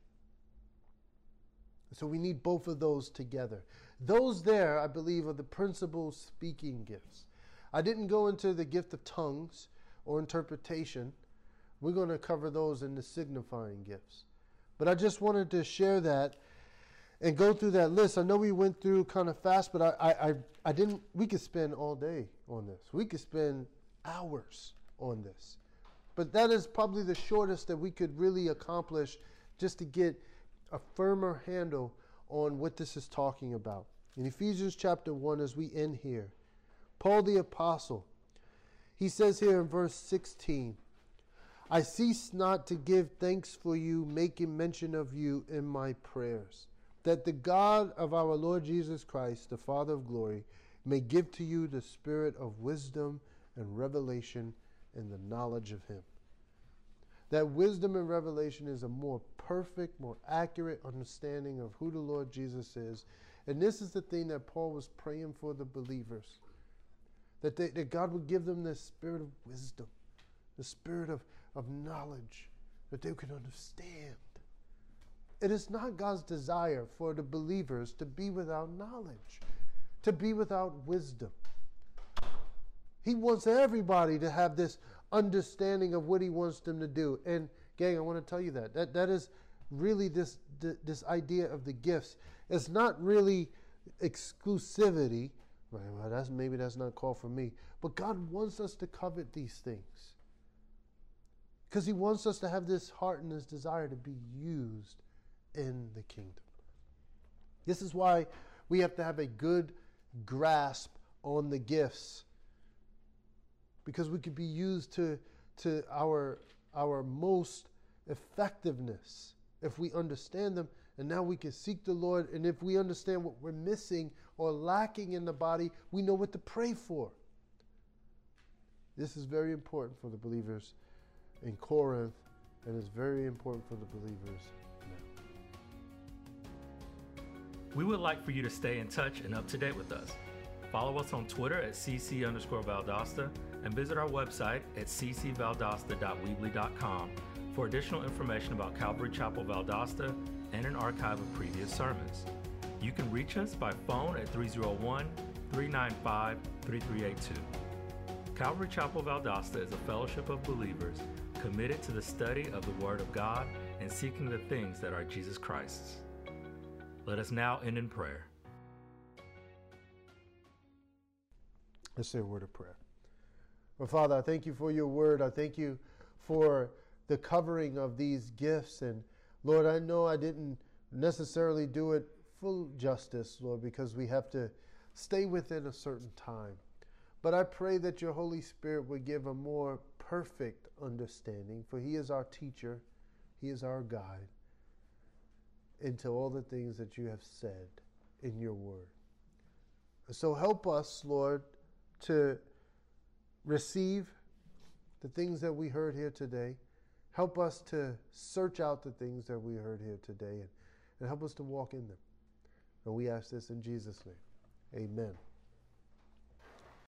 So we need both of those together. Those there, I believe, are the principal speaking gifts. I didn't go into the gift of tongues or interpretation. We're going to cover those in the signifying gifts. But I just wanted to share that and go through that list. I know we went through kind of fast, but I, I, I, didn't. We could spend all day on this. We could spend hours on this. But that is probably the shortest that we could really accomplish just to get a firmer handle on what this is talking about. In Ephesians chapter 1, as we end here, Paul the Apostle, he says here in verse 16, I cease not to give thanks for you, making mention of you in my prayers that the God of our Lord Jesus Christ, the Father of glory, may give to you the spirit of wisdom and revelation in the knowledge of Him. That wisdom and revelation is a more perfect, more accurate understanding of who the Lord Jesus is. And this is the thing that Paul was praying for the believers that, they, that God would give them the spirit of wisdom, the spirit of, of knowledge, that they could understand it is not God's desire for the believers to be without knowledge, to be without wisdom. He wants everybody to have this understanding of what he wants them to do. And gang, I want to tell you that. That that is really this this idea of the gifts. It's not really exclusivity. Right? Well, that's maybe that's not called for me. But God wants us to covet these things. because He wants us to have this heart and this desire to be used in the kingdom. This is why we have to have a good grasp on the gifts because we could be used to, to our, our most effectiveness if we understand them. And now we can seek the Lord. And if we understand what we're missing or lacking in the body, we know what to pray for. This is very important for the believers in Corinth, and it's very important for the believers now. We would like for you to stay in touch and up to date with us. Follow us on Twitter at cc underscore Valdosta and visit our website at ccvaldosta.weebly.com for additional information about Calvary Chapel Valdosta and an archive of previous sermons. You can reach us by phone at 301 395 3382. Calvary Chapel Valdosta is a fellowship of believers committed to the study of the Word of God and seeking the things that are Jesus Christ's. Let us now end in prayer. Let's say a word of prayer. Well, Father, I thank you for your word. I thank you for the covering of these gifts. And Lord, I know I didn't necessarily do it full justice, Lord, because we have to stay within a certain time. But I pray that your Holy Spirit would give a more perfect understanding, for He is our teacher, He is our guide into all the things that you have said in your word. So help us, Lord, to receive the things that we heard here today. Help us to search out the things that we heard here today and, and help us to walk in them. And we ask this in Jesus' name. Amen.